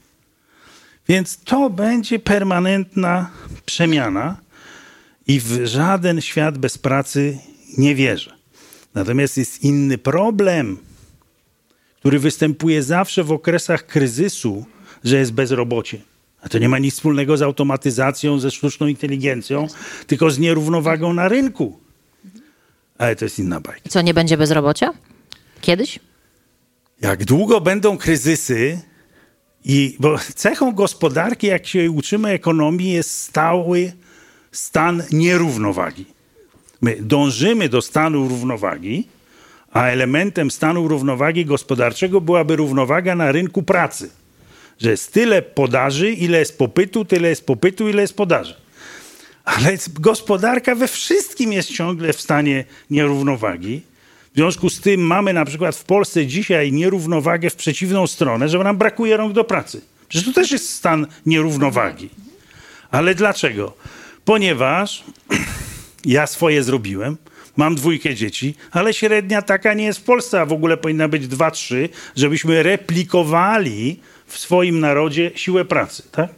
Więc to będzie permanentna przemiana i w żaden świat bez pracy nie wierzę. Natomiast jest inny problem, który występuje zawsze w okresach kryzysu, że jest bezrobocie. A to nie ma nic wspólnego z automatyzacją, ze sztuczną inteligencją, tylko z nierównowagą na rynku. Ale to jest inna bajka. Co, nie będzie bezrobocia? Kiedyś? Jak długo będą kryzysy, i, bo cechą gospodarki, jak się uczymy ekonomii, jest stały stan nierównowagi. My dążymy do stanu równowagi, a elementem stanu równowagi gospodarczego byłaby równowaga na rynku pracy. Że jest tyle podaży, ile jest popytu, tyle jest popytu, ile jest podaży. Ale gospodarka we wszystkim jest ciągle w stanie nierównowagi. W związku z tym mamy na przykład w Polsce dzisiaj nierównowagę w przeciwną stronę, że nam brakuje rąk do pracy. Przecież to też jest stan nierównowagi. Ale dlaczego? Ponieważ [CLEARS THROAT] ja swoje zrobiłem, mam dwójkę dzieci, ale średnia taka nie jest w Polsce, a w ogóle powinna być 2-3, żebyśmy replikowali w swoim narodzie siłę pracy. Tak?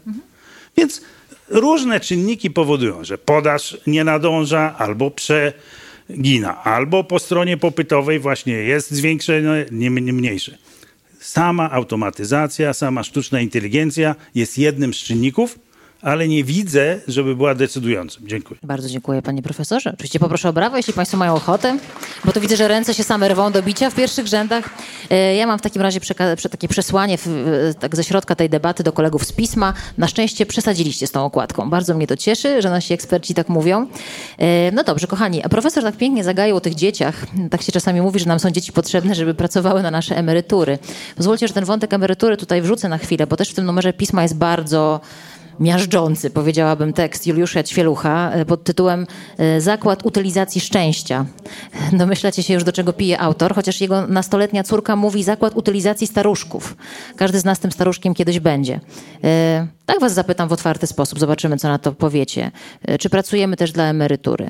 Więc różne czynniki powodują, że podaż nie nadąża albo przegina, albo po stronie popytowej właśnie jest zwiększenie, nie, nie mniejsze. Sama automatyzacja, sama sztuczna inteligencja jest jednym z czynników, ale nie widzę, żeby była decydującym. Dziękuję. Bardzo dziękuję panie profesorze. Oczywiście poproszę o brawo, jeśli państwo mają ochotę, bo to widzę, że ręce się same rwą do bicia w pierwszych rzędach. E, Ja mam w takim razie takie przesłanie tak ze środka tej debaty do kolegów z pisma. Na szczęście przesadziliście z tą okładką. Bardzo mnie to cieszy, że nasi eksperci tak mówią. E, No dobrze, kochani, a profesor tak pięknie zagaił o tych dzieciach. Tak się czasami mówi, że nam są dzieci potrzebne, żeby pracowały na nasze emerytury. Pozwólcie, że ten wątek emerytury tutaj wrzucę na chwilę, bo też w tym numerze pisma jest bardzo miażdżący, powiedziałabym, tekst Juliusza Ćwielucha e, pod tytułem e, Zakład utylizacji szczęścia. Domyślacie się już, do czego pije autor, chociaż jego nastoletnia córka mówi Zakład utylizacji staruszków. Każdy z nas tym staruszkiem kiedyś będzie. E, tak was zapytam w otwarty sposób, zobaczymy, co na to powiecie. Czy pracujemy też dla emerytury?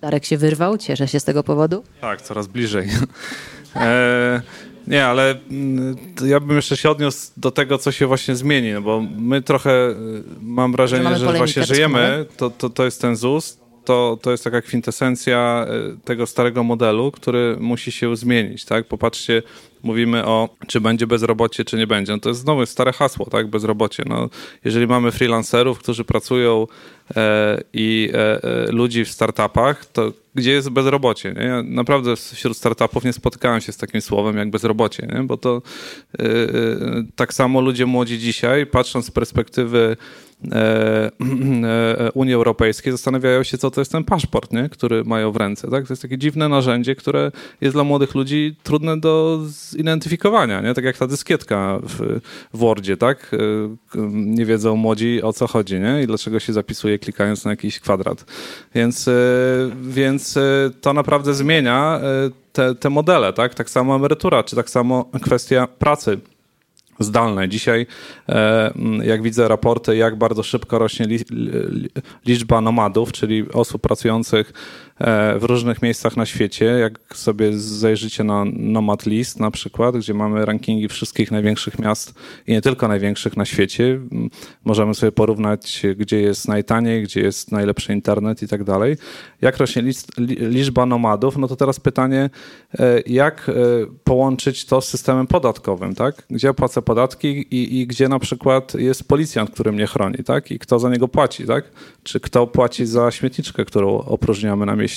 Darek się wyrwał, cieszę się z tego powodu. Tak, coraz bliżej. [LAUGHS] nie, ale mm, ja bym jeszcze się odniósł do tego, co się właśnie zmieni, no bo my trochę, y, mam wrażenie, że, właśnie żyjemy, to, to, to jest ten ZUS, to, to jest taka kwintesencja y, tego starego modelu, który musi się zmienić, tak? Popatrzcie, mówimy o, czy będzie bezrobocie, czy nie będzie. No to jest znowu stare hasło, tak? Bezrobocie. No, jeżeli mamy freelancerów, którzy pracują e, i e, e, ludzi w startupach, to gdzie jest bezrobocie? Nie? Ja naprawdę wśród startupów nie spotykałem się z takim słowem jak bezrobocie, nie? bo to e, e, tak samo ludzie młodzi dzisiaj, patrząc z perspektywy [CLEARS THROAT] Unii Europejskiej zastanawiają się, co to jest ten paszport, nie? który mają w ręce. Tak? To jest takie dziwne narzędzie, które jest dla młodych ludzi trudne do zidentyfikowania. Nie? Tak jak ta dyskietka w, w Wordzie. Tak? E, nie wiedzą młodzi o co chodzi nie? i dlaczego się zapisuje klikając na jakiś kwadrat. Więc, więc to naprawdę zmienia te, te modele. Tak? tak samo emerytura, czy tak samo kwestia pracy zdalne. Dzisiaj, e, jak widzę raporty, jak bardzo szybko rośnie liczba nomadów, czyli osób pracujących w różnych miejscach na świecie. Jak sobie zajrzycie na Nomad List na przykład, gdzie mamy rankingi wszystkich największych miast i nie tylko największych na świecie, możemy sobie porównać, gdzie jest najtaniej, gdzie jest najlepszy internet i tak dalej. Jak rośnie liczba nomadów, no to teraz pytanie, e, jak e, połączyć to z systemem podatkowym, tak? Gdzie płacę podatki i, i gdzie na przykład jest policjant, który mnie chroni, tak? I kto za niego płaci, tak? Czy kto płaci za śmietniczkę, którą opróżniamy na mieście.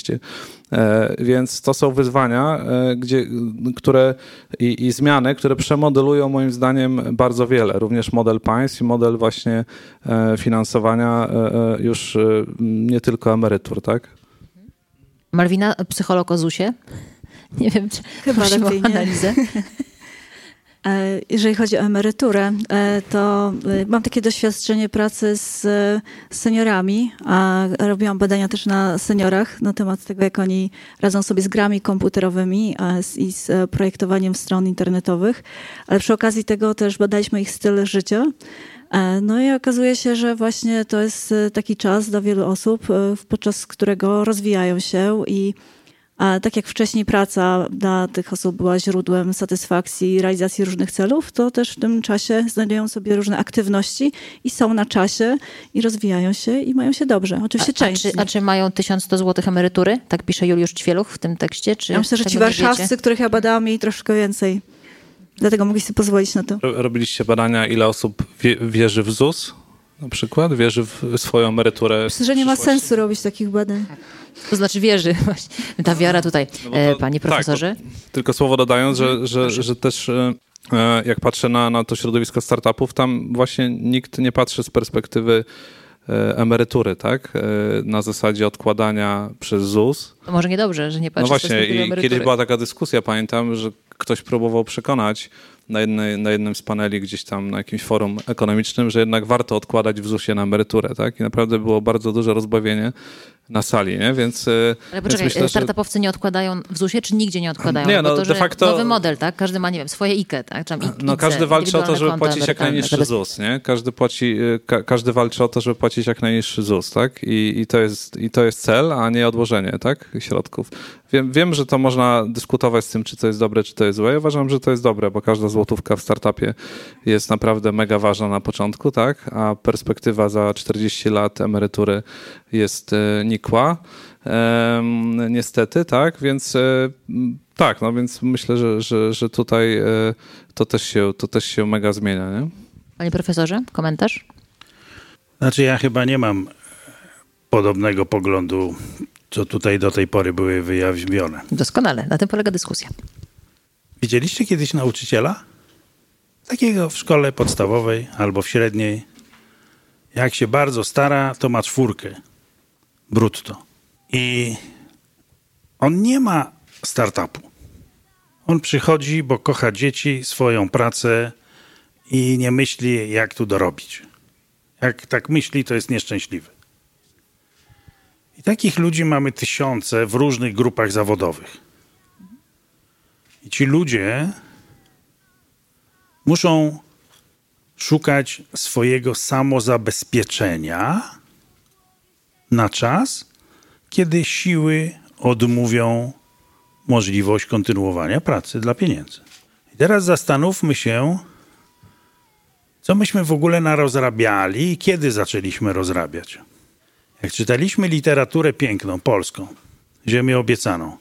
E, więc to są wyzwania, e, gdzie, które i, i, zmiany, które przemodelują moim zdaniem bardzo wiele. Również model państw i model właśnie e, finansowania już nie tylko emerytur, tak? Malwina, psycholog o ZUS-ie? Nie wiem, czy Chyba lepiej analizę. E, [LAUGHS] jeżeli chodzi o emeryturę, e, to e, mam takie doświadczenie pracy z seniorami, a robiłam badania też na seniorach na temat tego, jak oni radzą sobie z grami komputerowymi i z projektowaniem stron internetowych, ale przy okazji tego też badaliśmy ich styl życia. No i okazuje się, że właśnie to jest taki czas dla wielu osób, podczas którego rozwijają się i a tak jak wcześniej praca dla tych osób była źródłem satysfakcji i realizacji różnych celów, to też w tym czasie znajdują sobie różne aktywności i są na czasie i rozwijają się i mają się dobrze. Oczywiście a, część. A czy, a czy mają 1100 zł emerytury? Tak pisze Juliusz Ćwieluch w tym tekście? Czy ja myślę, że ci warszawscy, których ja badałam, mieli troszkę więcej. Dlatego mogli sobie pozwolić na to. Robiliście badania, ile osób wierzy w ZUS? Na przykład wierzy w swoją emeryturę. Myślę, że nie ma sensu robić takich badań. To znaczy wierzy [LAUGHS] właśnie. Ta wiara tutaj, no to, e, panie tak, profesorze. Tak, tylko słowo dodając, że, że, że też e, e, jak patrzę na, na to środowisko startupów, tam właśnie nikt nie patrzy z perspektywy emerytury, tak? Na zasadzie odkładania przez ZUS. To może niedobrze, że nie patrzy No właśnie, i kiedyś była taka dyskusja, pamiętam, że ktoś próbował przekonać na, jednej, na jednym z paneli gdzieś tam na jakimś forum ekonomicznym, że jednak warto odkładać w ZUS-ie na emeryturę, tak? I naprawdę było bardzo duże rozbawienie na sali, nie? Więc. E, Ale poczekaj, więc myślę, startupowcy że... nie odkładają w ZUS-ie, czy nigdzie nie odkładają? Nie, no, to, de facto... Nowy model, tak? Każdy ma, nie wiem, swoje IKE, tak? Czy tam no każdy walczy o to, żeby płacić jak najniższy ZUS, nie? Każdy, płaci, e, ka każdy walczy o to, żeby płacić jak najniższy ZUS, tak? I, i, to jest, I to jest cel, a nie odłożenie, tak? Środków. Wiem, wiem, że to można dyskutować z tym, czy to jest dobre, czy to jest złe. Ja uważam, że to jest dobre, bo każda złotówka w startupie jest naprawdę mega ważna na początku, tak? A perspektywa za 40 lat emerytury jest e, nikła. niestety, tak? Więc e, tak, no więc myślę, że, że, że tutaj e, to też, się, to też się mega zmienia, nie? Panie profesorze, komentarz? Znaczy ja chyba nie mam podobnego poglądu co tutaj do tej pory były wyjawione. Doskonale, na tym polega dyskusja. Widzieliście kiedyś nauczyciela? Takiego w szkole podstawowej albo w średniej. Jak się bardzo stara, to ma czwórkę brutto. I on nie ma startupu. On przychodzi, bo kocha dzieci, swoją pracę i nie myśli, jak tu dorobić. Jak tak myśli, to jest nieszczęśliwy. Takich ludzi mamy tysiące w różnych grupach zawodowych. I ci ludzie muszą szukać swojego samozabezpieczenia na czas, kiedy siły odmówią możliwość kontynuowania pracy dla pieniędzy. I teraz zastanówmy się, co myśmy w ogóle narozrabiali i kiedy zaczęliśmy rozrabiać. Jak czytaliśmy literaturę piękną, polską, Ziemię obiecaną,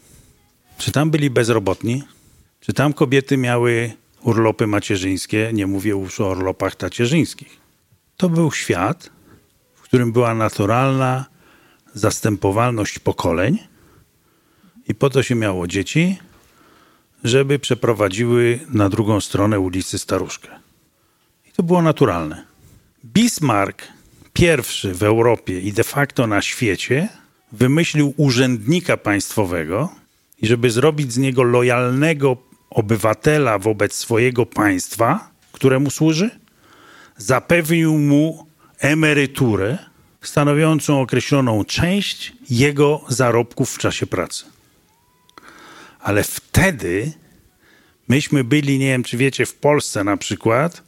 czy tam byli bezrobotni? Czy tam kobiety miały urlopy macierzyńskie? Nie mówię już o urlopach tacierzyńskich. To był świat, w którym była naturalna zastępowalność pokoleń i po to się miało dzieci, żeby przeprowadziły na drugą stronę ulicy staruszkę. I to było naturalne. Bismarck, pierwszy w Europie i de facto na świecie, wymyślił urzędnika państwowego i żeby zrobić z niego lojalnego obywatela wobec swojego państwa, któremu służy, zapewnił mu emeryturę stanowiącą określoną część jego zarobków w czasie pracy. Ale wtedy myśmy byli, nie wiem czy wiecie, w Polsce na przykład,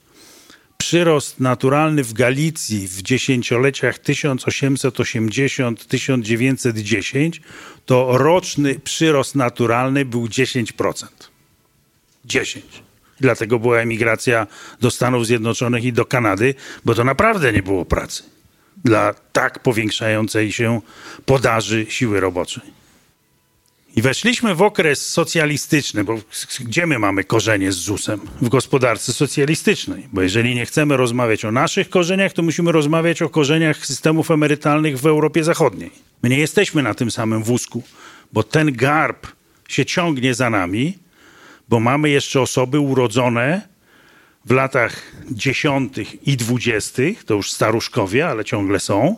przyrost naturalny w Galicji w dziesięcioleciach 1880-1910 to roczny przyrost naturalny był 10%. 10. Dlatego była emigracja do Stanów Zjednoczonych i do Kanady, bo to naprawdę nie było pracy dla tak powiększającej się podaży siły roboczej. I weszliśmy w okres socjalistyczny, bo gdzie my mamy korzenie z ZUS-em? W gospodarce socjalistycznej. Bo jeżeli nie chcemy rozmawiać o naszych korzeniach, to musimy rozmawiać o korzeniach systemów emerytalnych w Europie Zachodniej. My nie jesteśmy na tym samym wózku, bo ten garb się ciągnie za nami, bo mamy jeszcze osoby urodzone w latach dziesiątych i dwudziestych, to już staruszkowie, ale ciągle są,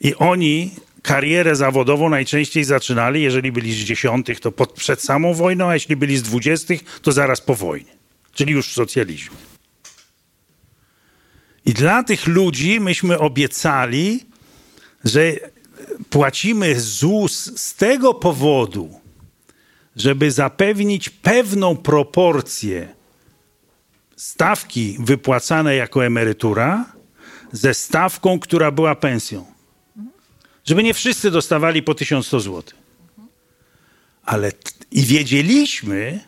i oni karierę zawodową najczęściej zaczynali, jeżeli byli z dziesiątych, to pod, przed samą wojną, a jeśli byli z dwudziestych, to zaraz po wojnie, czyli już w socjalizmie. I dla tych ludzi myśmy obiecali, że płacimy ZUS z tego powodu, żeby zapewnić pewną proporcję stawki wypłacane jako emerytura ze stawką, która była pensją. Żeby nie wszyscy dostawali po 1100 zł. Ale i wiedzieliśmy,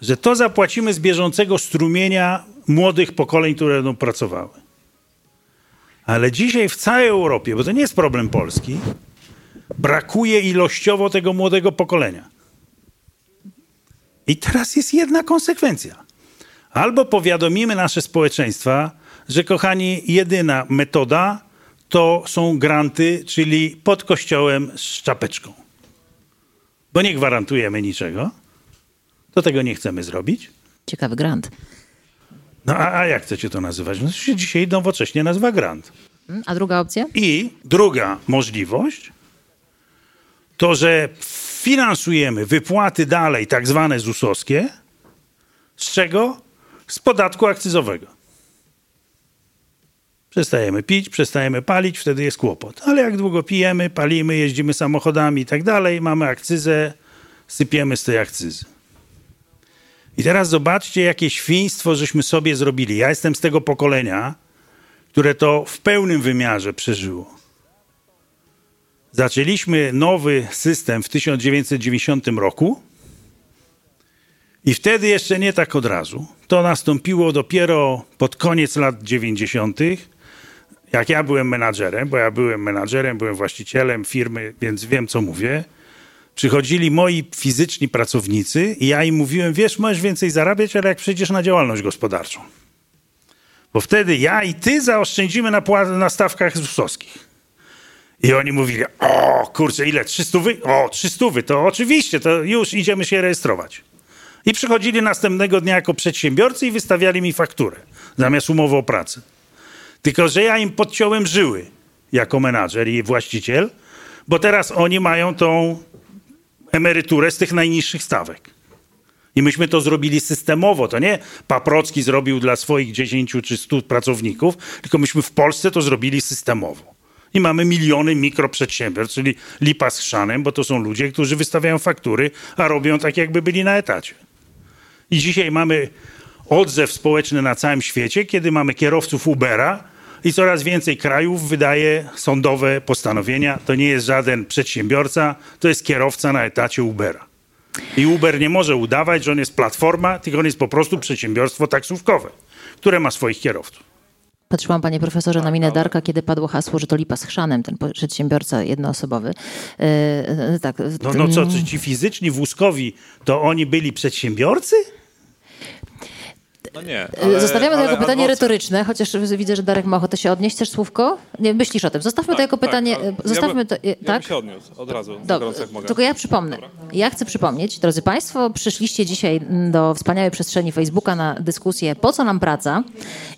że to zapłacimy z bieżącego strumienia młodych pokoleń, które będą pracowały. Ale dzisiaj w całej Europie, bo to nie jest problem Polski, brakuje ilościowo tego młodego pokolenia. I teraz jest jedna konsekwencja. Albo powiadomimy nasze społeczeństwa, że kochani, jedyna metoda to są granty, czyli pod kościołem z czapeczką. Bo nie gwarantujemy niczego. To tego nie chcemy zrobić. Ciekawy grant. No a, a jak chcecie to nazywać? No to się dzisiaj nowocześnie nazywa grant. A druga opcja? I druga możliwość to, że finansujemy wypłaty dalej, tak zwane ZUS-owskie. Z czego? Z podatku akcyzowego. Przestajemy pić, przestajemy palić, wtedy jest kłopot. Ale jak długo pijemy, palimy, jeździmy samochodami i tak dalej, mamy akcyzę, sypiemy z tej akcyzy. I teraz zobaczcie, jakie świństwo żeśmy sobie zrobili. Ja jestem z tego pokolenia, które to w pełnym wymiarze przeżyło. Zaczęliśmy nowy system w 1990 roku i wtedy jeszcze nie tak od razu. To nastąpiło dopiero pod koniec lat 90., jak ja byłem menadżerem, bo ja byłem menadżerem, byłem właścicielem firmy, więc wiem, co mówię. Przychodzili moi fizyczni pracownicy i ja im mówiłem, wiesz, możesz więcej zarabiać, ale jak przejdziesz na działalność gospodarczą. Bo wtedy ja i ty zaoszczędzimy na, na stawkach ZUS-owskich. I oni mówili, o kurczę, ile? 300 wy? O, 300 wy, to oczywiście, to już idziemy się rejestrować. I przychodzili następnego dnia jako przedsiębiorcy i wystawiali mi fakturę zamiast umowy o pracę. Tylko, że ja im podciąłem żyły jako menadżer i właściciel, bo teraz oni mają tą emeryturę z tych najniższych stawek. I myśmy to zrobili systemowo. To nie Paprocki zrobił dla swoich 10 czy 100 pracowników, tylko myśmy w Polsce to zrobili systemowo. I mamy miliony mikroprzedsiębiorstw, czyli lipa z chrzanem, bo to są ludzie, którzy wystawiają faktury, a robią tak, jakby byli na etacie. I dzisiaj mamy odzew społeczny na całym świecie, kiedy mamy kierowców Ubera i coraz więcej krajów wydaje sądowe postanowienia. To nie jest żaden przedsiębiorca, to jest kierowca na etacie Ubera. I Uber nie może udawać, że on jest platforma, tylko on jest po prostu przedsiębiorstwo taksówkowe, które ma swoich kierowców. Patrzyłam, panie profesorze, na minę Darka, kiedy padło hasło, że to lipa z chrzanem, ten przedsiębiorca jednoosobowy. Yy, tak. No, no co, ci fizyczni wózkowi, to oni byli przedsiębiorcy? No nie, Y, ale, Zostawiamy to jako pytanie adwokat- retoryczne, chociaż widzę, że Darek ma ochotę się odnieść. Też słówko? Nie, myślisz o tym. Zostawmy to jako pytanie. ale y, zostawmy ja to. bym, y, ja tak? bym się odniósł od razu, Dobra, gorąco jak mogę. tylko ja przypomnę. Ja chcę przypomnieć, drodzy Państwo, przyszliście dzisiaj do wspaniałej przestrzeni Facebooka na dyskusję Po co nam praca?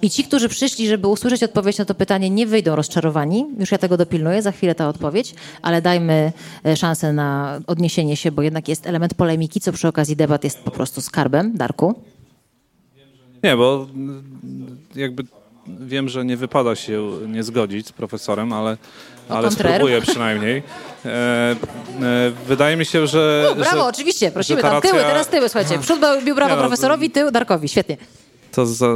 I ci, którzy przyszli, żeby usłyszeć odpowiedź na to pytanie, nie wyjdą rozczarowani. Już ja tego dopilnuję, za chwilę ta odpowiedź, ale dajmy e, szansę na odniesienie się, bo jednak jest element polemiki, co przy okazji debat jest po prostu skarbem. Darku? Nie, bo jakby wiem, że nie wypada się nie zgodzić z profesorem, ale, ale contraire. spróbuję przynajmniej. E, e, wydaje mi się, że... No, brawo, że, oczywiście, prosimy. Tam tyły, teraz tyły, słuchajcie. Przód bił brawo Nie no, profesorowi, tył Darkowi. Świetnie. to za,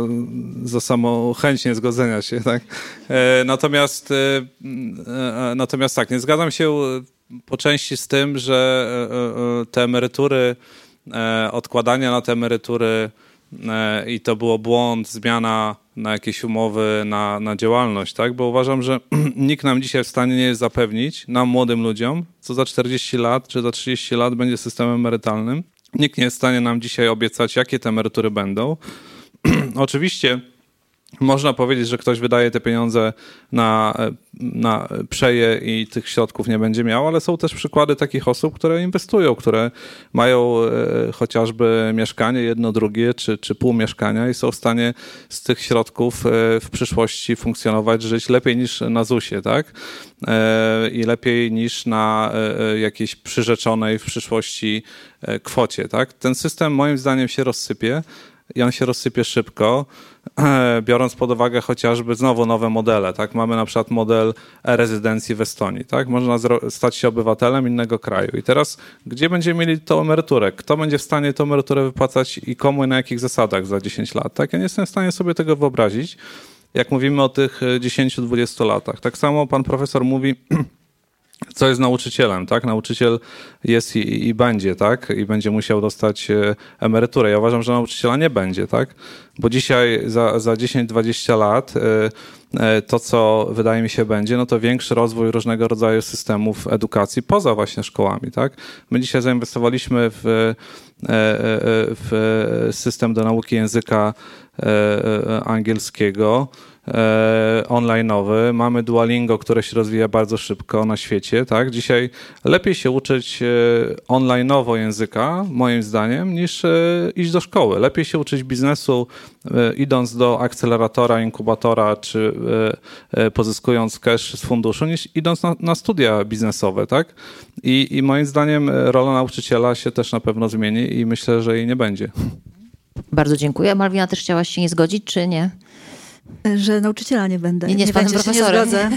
za samą chęć niezgodzenia się, tak? E, natomiast, e, e, natomiast tak, nie zgadzam się e, po części z tym, że e, e, te emerytury, e, odkładania na te emerytury e, i to było błąd, zmiana na jakieś umowy, na, na działalność, tak? Bo uważam, że [CLEARS THROAT] nikt nam dzisiaj w stanie nie jest zapewnić, nam młodym ludziom, co za 40 lat czy za 30 lat będzie systemem emerytalnym. Nikt nie jest w stanie nam dzisiaj obiecać, jakie te emerytury będą. [CLEARS THROAT] Oczywiście można powiedzieć, że ktoś wydaje te pieniądze na, na przeje i tych środków nie będzie miał, ale są też przykłady takich osób, które inwestują, które mają e, chociażby mieszkanie, jedno, drugie czy, czy pół mieszkania i są w stanie z tych środków e, w przyszłości funkcjonować, żyć lepiej niż na ZUS-ie, tak? E, I lepiej niż na jakiejś przyrzeczonej w przyszłości kwocie, tak? Ten system moim zdaniem się rozsypie i on się rozsypie szybko, biorąc pod uwagę chociażby znowu nowe modele. Tak? Mamy na przykład model e-rezydencji w Estonii. Tak? Można stać się obywatelem innego kraju. I teraz, gdzie będziemy mieli tą emeryturę? Kto będzie w stanie tą emeryturę wypłacać i komu i na jakich zasadach za 10 lat? Tak? Ja nie jestem w stanie sobie tego wyobrazić, jak mówimy o tych e, 10-20 latach. Tak samo pan profesor mówi, [CLEARS THROAT] co jest nauczycielem, tak? Nauczyciel jest i, i będzie, tak? I będzie musiał dostać e, emeryturę. Ja uważam, że nauczyciela nie będzie, tak? Bo dzisiaj za, za 10-20 lat e, e, to, co wydaje mi się będzie, no to większy rozwój różnego rodzaju systemów edukacji poza właśnie szkołami, tak? My dzisiaj zainwestowaliśmy w, w system do nauki języka angielskiego, online'owy. Mamy Duolingo, które się rozwija bardzo szybko na świecie, tak? Dzisiaj lepiej się uczyć e, online'owo języka, moim zdaniem, niż e, iść do szkoły. Lepiej się uczyć biznesu, e, idąc do akceleratora, inkubatora, czy e, e, pozyskując cash z funduszu, niż idąc na, na studia biznesowe, tak? I, I moim zdaniem e, rola nauczyciela się też na pewno zmieni i myślę, że jej nie będzie. Bardzo dziękuję. Malwina, też chciałaś się nie zgodzić, czy nie? Że nauczyciela nie będę. Nie, nie, panem będzie, się nie zgodzę.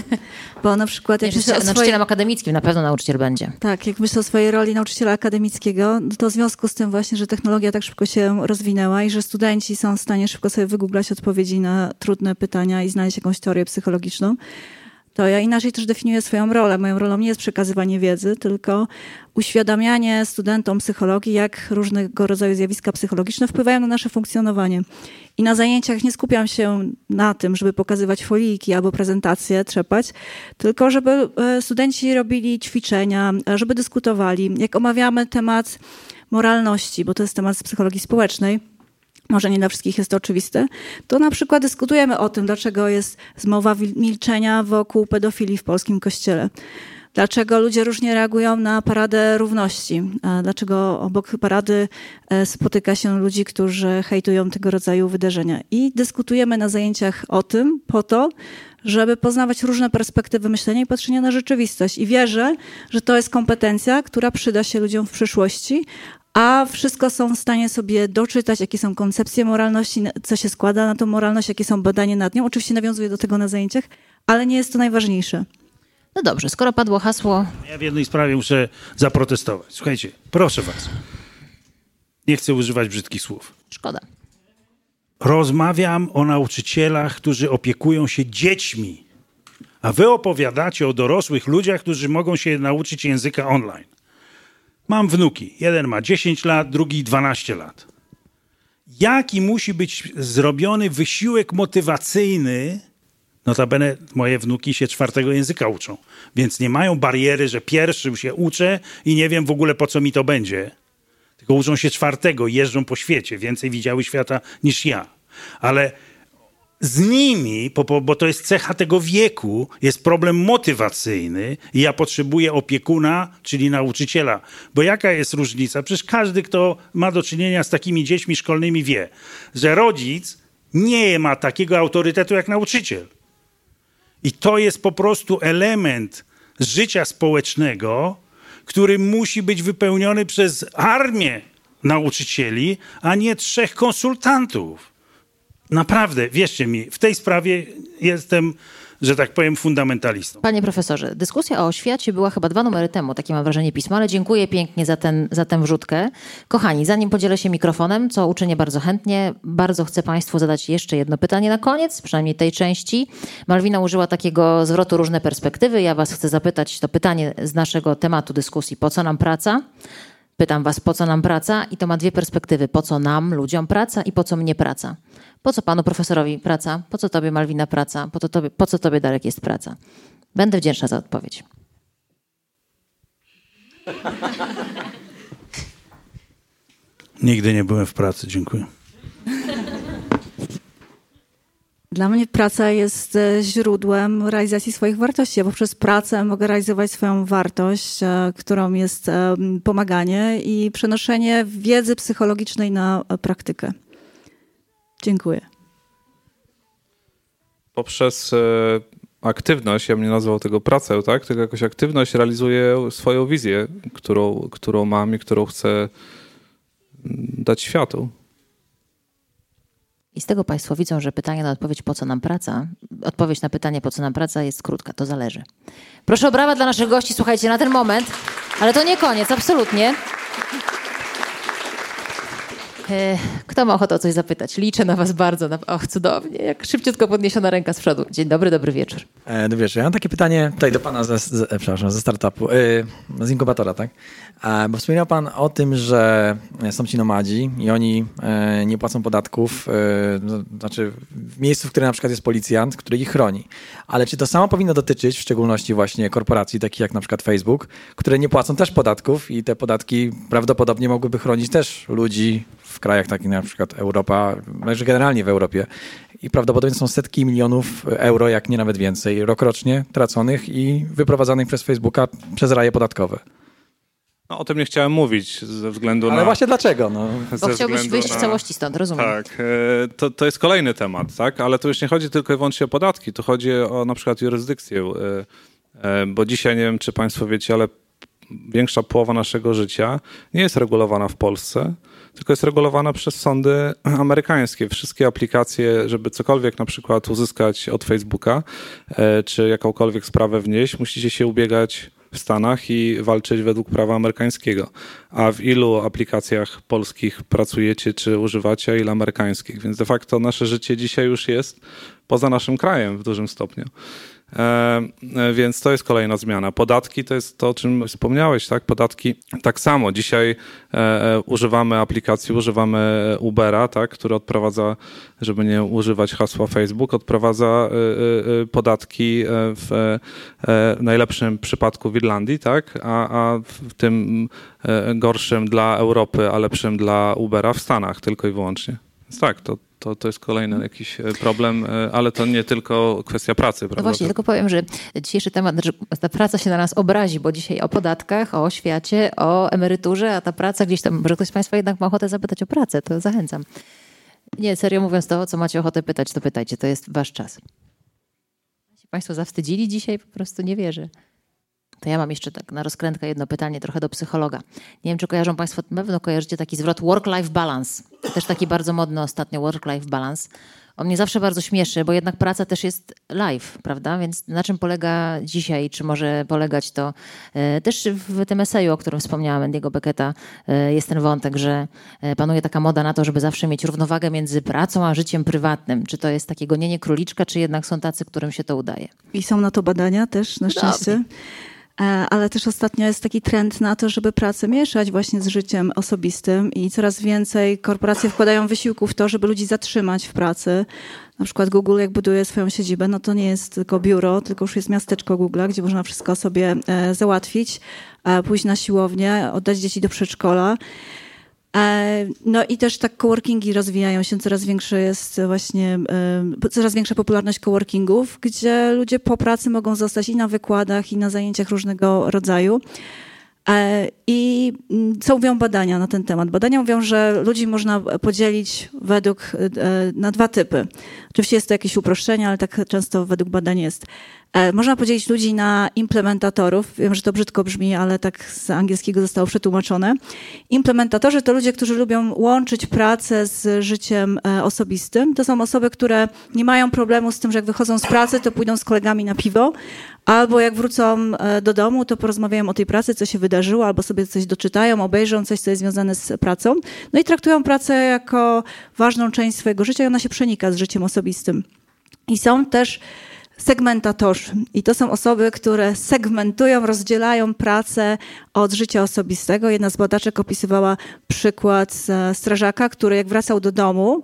Bo na przykład Nie, jak że myślę o nauczycielem akademickim na pewno nauczyciel będzie. tak, jak myślę o swojej roli nauczyciela akademickiego, no to w związku z tym właśnie, że technologia tak szybko się rozwinęła i że studenci są w stanie szybko sobie wygooglać odpowiedzi na trudne pytania i znaleźć jakąś teorię psychologiczną, to ja inaczej też definiuję swoją rolę. Moją rolą nie jest przekazywanie wiedzy, tylko uświadamianie studentom psychologii, jak różnego rodzaju zjawiska psychologiczne wpływają na nasze funkcjonowanie. I na zajęciach nie skupiam się na tym, żeby pokazywać foliki albo prezentacje, trzepać, tylko żeby e, studenci robili ćwiczenia, e, żeby dyskutowali. Jak omawiamy temat moralności, bo to jest temat z psychologii społecznej, może nie dla wszystkich jest to oczywiste, to na przykład dyskutujemy o tym, dlaczego jest zmowa milczenia wokół pedofilii w polskim kościele. Dlaczego ludzie różnie reagują na paradę równości? Dlaczego obok parady e, spotyka się ludzi, którzy hejtują tego rodzaju wydarzenia? I dyskutujemy na zajęciach o tym po to, żeby poznawać różne perspektywy myślenia i patrzenia na rzeczywistość. I wierzę, że to jest kompetencja, która przyda się ludziom w przyszłości, a wszystko są w stanie sobie doczytać, jakie są koncepcje moralności, co się składa na tą moralność, jakie są badania nad nią. Oczywiście nawiązuję do tego na zajęciach, ale nie jest to najważniejsze. No dobrze, skoro padło hasło, Ja w jednej sprawie muszę zaprotestować. Słuchajcie, proszę was. Nie chcę używać brzydkich słów. szkoda. Rozmawiam o nauczycielach, którzy opiekują się dziećmi, a wy opowiadacie o dorosłych ludziach, którzy mogą się nauczyć języka online. Mam wnuki. Jeden ma 10 lat, drugi 12 lat. Jaki musi być zrobiony wysiłek motywacyjny? Notabene moje wnuki się czwartego języka uczą, więc nie mają bariery, że pierwszym się uczę i nie wiem w ogóle po co mi to będzie. Tylko uczą się czwartego, jeżdżą po świecie, więcej widziały świata niż ja. Ale z nimi, bo, to jest cecha tego wieku, jest problem motywacyjny i ja potrzebuję opiekuna, czyli nauczyciela. Bo jaka jest różnica? Przecież każdy, kto ma do czynienia z takimi dziećmi szkolnymi wie, że rodzic nie ma takiego autorytetu jak nauczyciel. I to jest po prostu element życia społecznego, który musi być wypełniony przez armię nauczycieli, a nie trzech konsultantów. Naprawdę, wierzcie mi, w tej sprawie jestem, że tak powiem, fundamentalistą. Panie profesorze, dyskusja o oświacie była chyba dwa numery temu, takie mam wrażenie pisma, ale dziękuję pięknie za, ten, za tę wrzutkę. Kochani, zanim podzielę się mikrofonem, co uczynię bardzo chętnie, bardzo chcę Państwu zadać jeszcze jedno pytanie na koniec, przynajmniej tej części. Malwina użyła takiego zwrotu różne perspektywy. Ja Was chcę zapytać to pytanie z naszego tematu dyskusji. Po co nam praca? Pytam Was, po co nam praca? I to ma dwie perspektywy. Po co nam, ludziom praca i po co mnie praca? Po co panu profesorowi praca? Po co tobie, Malwina, praca? Po, to tobie, po co tobie, Darek, jest praca? Będę wdzięczna za odpowiedź. Nigdy nie byłem w pracy, dziękuję. Dla mnie praca jest e, źródłem realizacji swoich wartości. Ja poprzez pracę mogę realizować swoją wartość, e, którą jest pomaganie i przenoszenie wiedzy psychologicznej na praktykę. Dziękuję. poprzez e, aktywność, ja bym nie nazwał tego pracę, tak? Tylko jakoś aktywność realizuję swoją wizję, którą, którą mam i którą chcę mm, dać światu. I z tego Państwo widzą, że pytanie na odpowiedź, po co nam praca, odpowiedź na pytanie, po co nam praca, jest krótka, to zależy. Proszę o brawa dla naszych gości, słuchajcie, na ten moment, ale to nie koniec, absolutnie. E, Kto ma ochotę o coś zapytać? Liczę na Was bardzo. Na... Och, cudownie, jak szybciutko podniesiona ręka z przodu. Dzień dobry, dobry wieczór. E, Dobry wieczór. Ja mam takie pytanie tutaj do pana ze, z, e, przepraszam, ze startupu, e, z inkubatora, tak? E, Bo wspomniał pan o tym, że są ci nomadzi i oni e, nie płacą podatków, e, no, znaczy w miejscu, w którym na przykład jest policjant, który ich chroni. Ale czy to samo powinno dotyczyć w szczególności właśnie korporacji, takich jak na przykład Facebook, które nie płacą też podatków i te podatki prawdopodobnie mogłyby chronić też ludzi w krajach takich jak na przykład Europa, znaczy generalnie w Europie. I prawdopodobnie są setki milionów euro, jak nie nawet więcej, rokrocznie traconych i wyprowadzanych przez Facebooka przez raje podatkowe. No, o tym nie chciałem mówić ze względu Ale na... właśnie dlaczego? No? Bo chciałbyś wyjść w na- całości stąd, rozumiem. Tak, e, to, to jest kolejny temat, tak? Ale tu już nie chodzi tylko i wyłącznie o podatki, tu chodzi o na przykład jurysdykcję, e, e, bo dzisiaj nie wiem, czy Państwo wiecie, ale większa połowa naszego życia nie jest regulowana w Polsce, tylko jest regulowana przez sądy amerykańskie. Wszystkie aplikacje, żeby cokolwiek na przykład uzyskać od Facebooka, e, czy jakąkolwiek sprawę wnieść, musicie się ubiegać w Stanach i walczyć według prawa amerykańskiego. A w ilu aplikacjach polskich pracujecie czy używacie, a ile amerykańskich? Więc de facto nasze życie dzisiaj już jest poza naszym krajem w dużym stopniu. E, e, więc to jest kolejna zmiana. Podatki to jest to, o czym wspomniałeś, tak? Podatki tak samo. Dzisiaj e, używamy aplikacji, używamy Ubera, tak? który odprowadza, żeby nie używać hasła Facebook, odprowadza podatki w najlepszym przypadku w Irlandii, tak? A, a w tym gorszym dla Europy, a lepszym dla Ubera w Stanach tylko i wyłącznie. Więc tak, to, to, to jest kolejny jakiś e, problem, e, ale to nie tylko kwestia pracy, No prawda? właśnie, tylko powiem, że dzisiejszy temat, że ta praca się na nas obrazi, bo dzisiaj o podatkach, o świecie, o emeryturze, a ta praca gdzieś tam, może ktoś z Państwa jednak ma ochotę zapytać o pracę, to zachęcam. Nie, serio mówiąc to, co macie ochotę pytać, to pytajcie, to jest Wasz czas. Się Państwo zawstydzili dzisiaj? Po prostu nie wierzę. To ja mam jeszcze tak na rozkrętkę jedno pytanie trochę do psychologa. Nie wiem, czy kojarzą Państwo, na pewno kojarzycie taki zwrot work-life balance. Też taki bardzo modny ostatnio work-life balance. On mnie zawsze bardzo śmieszy, bo jednak praca też jest live, prawda? Więc na czym polega dzisiaj, czy może polegać to e, też w tym eseju, o którym wspomniałam, Andiego Becketa, e, jest ten wątek, że e, panuje taka moda na to, żeby zawsze mieć równowagę między pracą a życiem prywatnym. Czy to jest takie gonienie króliczka, czy jednak są tacy, którym się to udaje? I są na to badania też, na szczęście. E, ale też ostatnio jest taki trend na to, żeby pracę mieszać właśnie z życiem osobistym i coraz więcej korporacje wkładają wysiłku w to, żeby ludzi zatrzymać w pracy. Na przykład Google, jak buduje swoją siedzibę, no to nie jest tylko biuro, tylko już jest miasteczko Google, gdzie można wszystko sobie e, załatwić, e, pójść na siłownię, oddać dzieci do przedszkola. E, no i też tak coworkingi rozwijają się, coraz większe jest właśnie, e, coraz większa popularność coworkingów, gdzie ludzie po pracy mogą zostać i na wykładach, i na zajęciach różnego rodzaju. E, I mm, co mówią badania na ten temat? Badania mówią, że ludzi można podzielić według, na dwa typy. Oczywiście jest to jakieś uproszczenie, ale tak często według badań jest. E, można podzielić ludzi na implementatorów. Wiem, że to brzydko brzmi, ale tak z angielskiego zostało przetłumaczone. Implementatorzy to ludzie, którzy lubią łączyć pracę z życiem e, osobistym. To są osoby, które nie mają problemu z tym, że jak wychodzą z pracy, to pójdą z kolegami na piwo, albo jak wrócą e, do domu, to porozmawiają o tej pracy, co się wydarzyło, albo sobie coś doczytają, obejrzą coś, co jest związane z pracą. No i traktują pracę jako ważną część swojego życia i ona się przenika z życiem osobistym. I są też segmentatorzy. I to są osoby, które segmentują, rozdzielają pracę od życia osobistego. Jedna z badaczek opisywała przykład strażaka, który jak wracał do domu,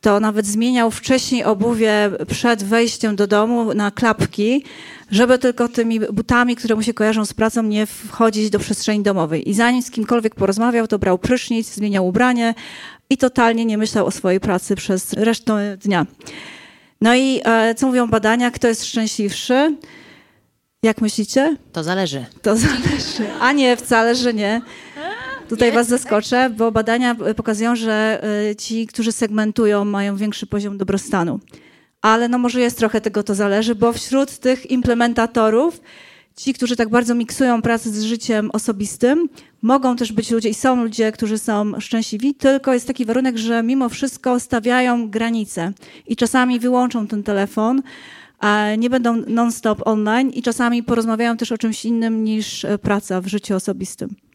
to nawet zmieniał wcześniej obuwie przed wejściem do domu na klapki, żeby tylko tymi butami, które mu się kojarzą z pracą, nie wchodzić do przestrzeni domowej. I zanim z kimkolwiek porozmawiał, to brał prysznic, zmieniał ubranie i totalnie nie myślał o swojej pracy przez resztę dnia. No i e, co mówią badania? Kto jest szczęśliwszy? Jak myślicie? To zależy. To zależy. A nie, wcale, że nie. Tutaj was zaskoczę, bo badania pokazują, że e, ci, którzy segmentują, mają większy poziom dobrostanu. Ale no może jest trochę tego to zależy, bo wśród tych implementatorów ci, którzy tak bardzo miksują pracę z życiem osobistym, mogą też być ludzie i są ludzie, którzy są szczęśliwi, tylko jest taki warunek, że mimo wszystko stawiają granice i czasami wyłączą ten telefon, a nie będą non-stop online i czasami porozmawiają też o czymś innym niż praca w życiu osobistym.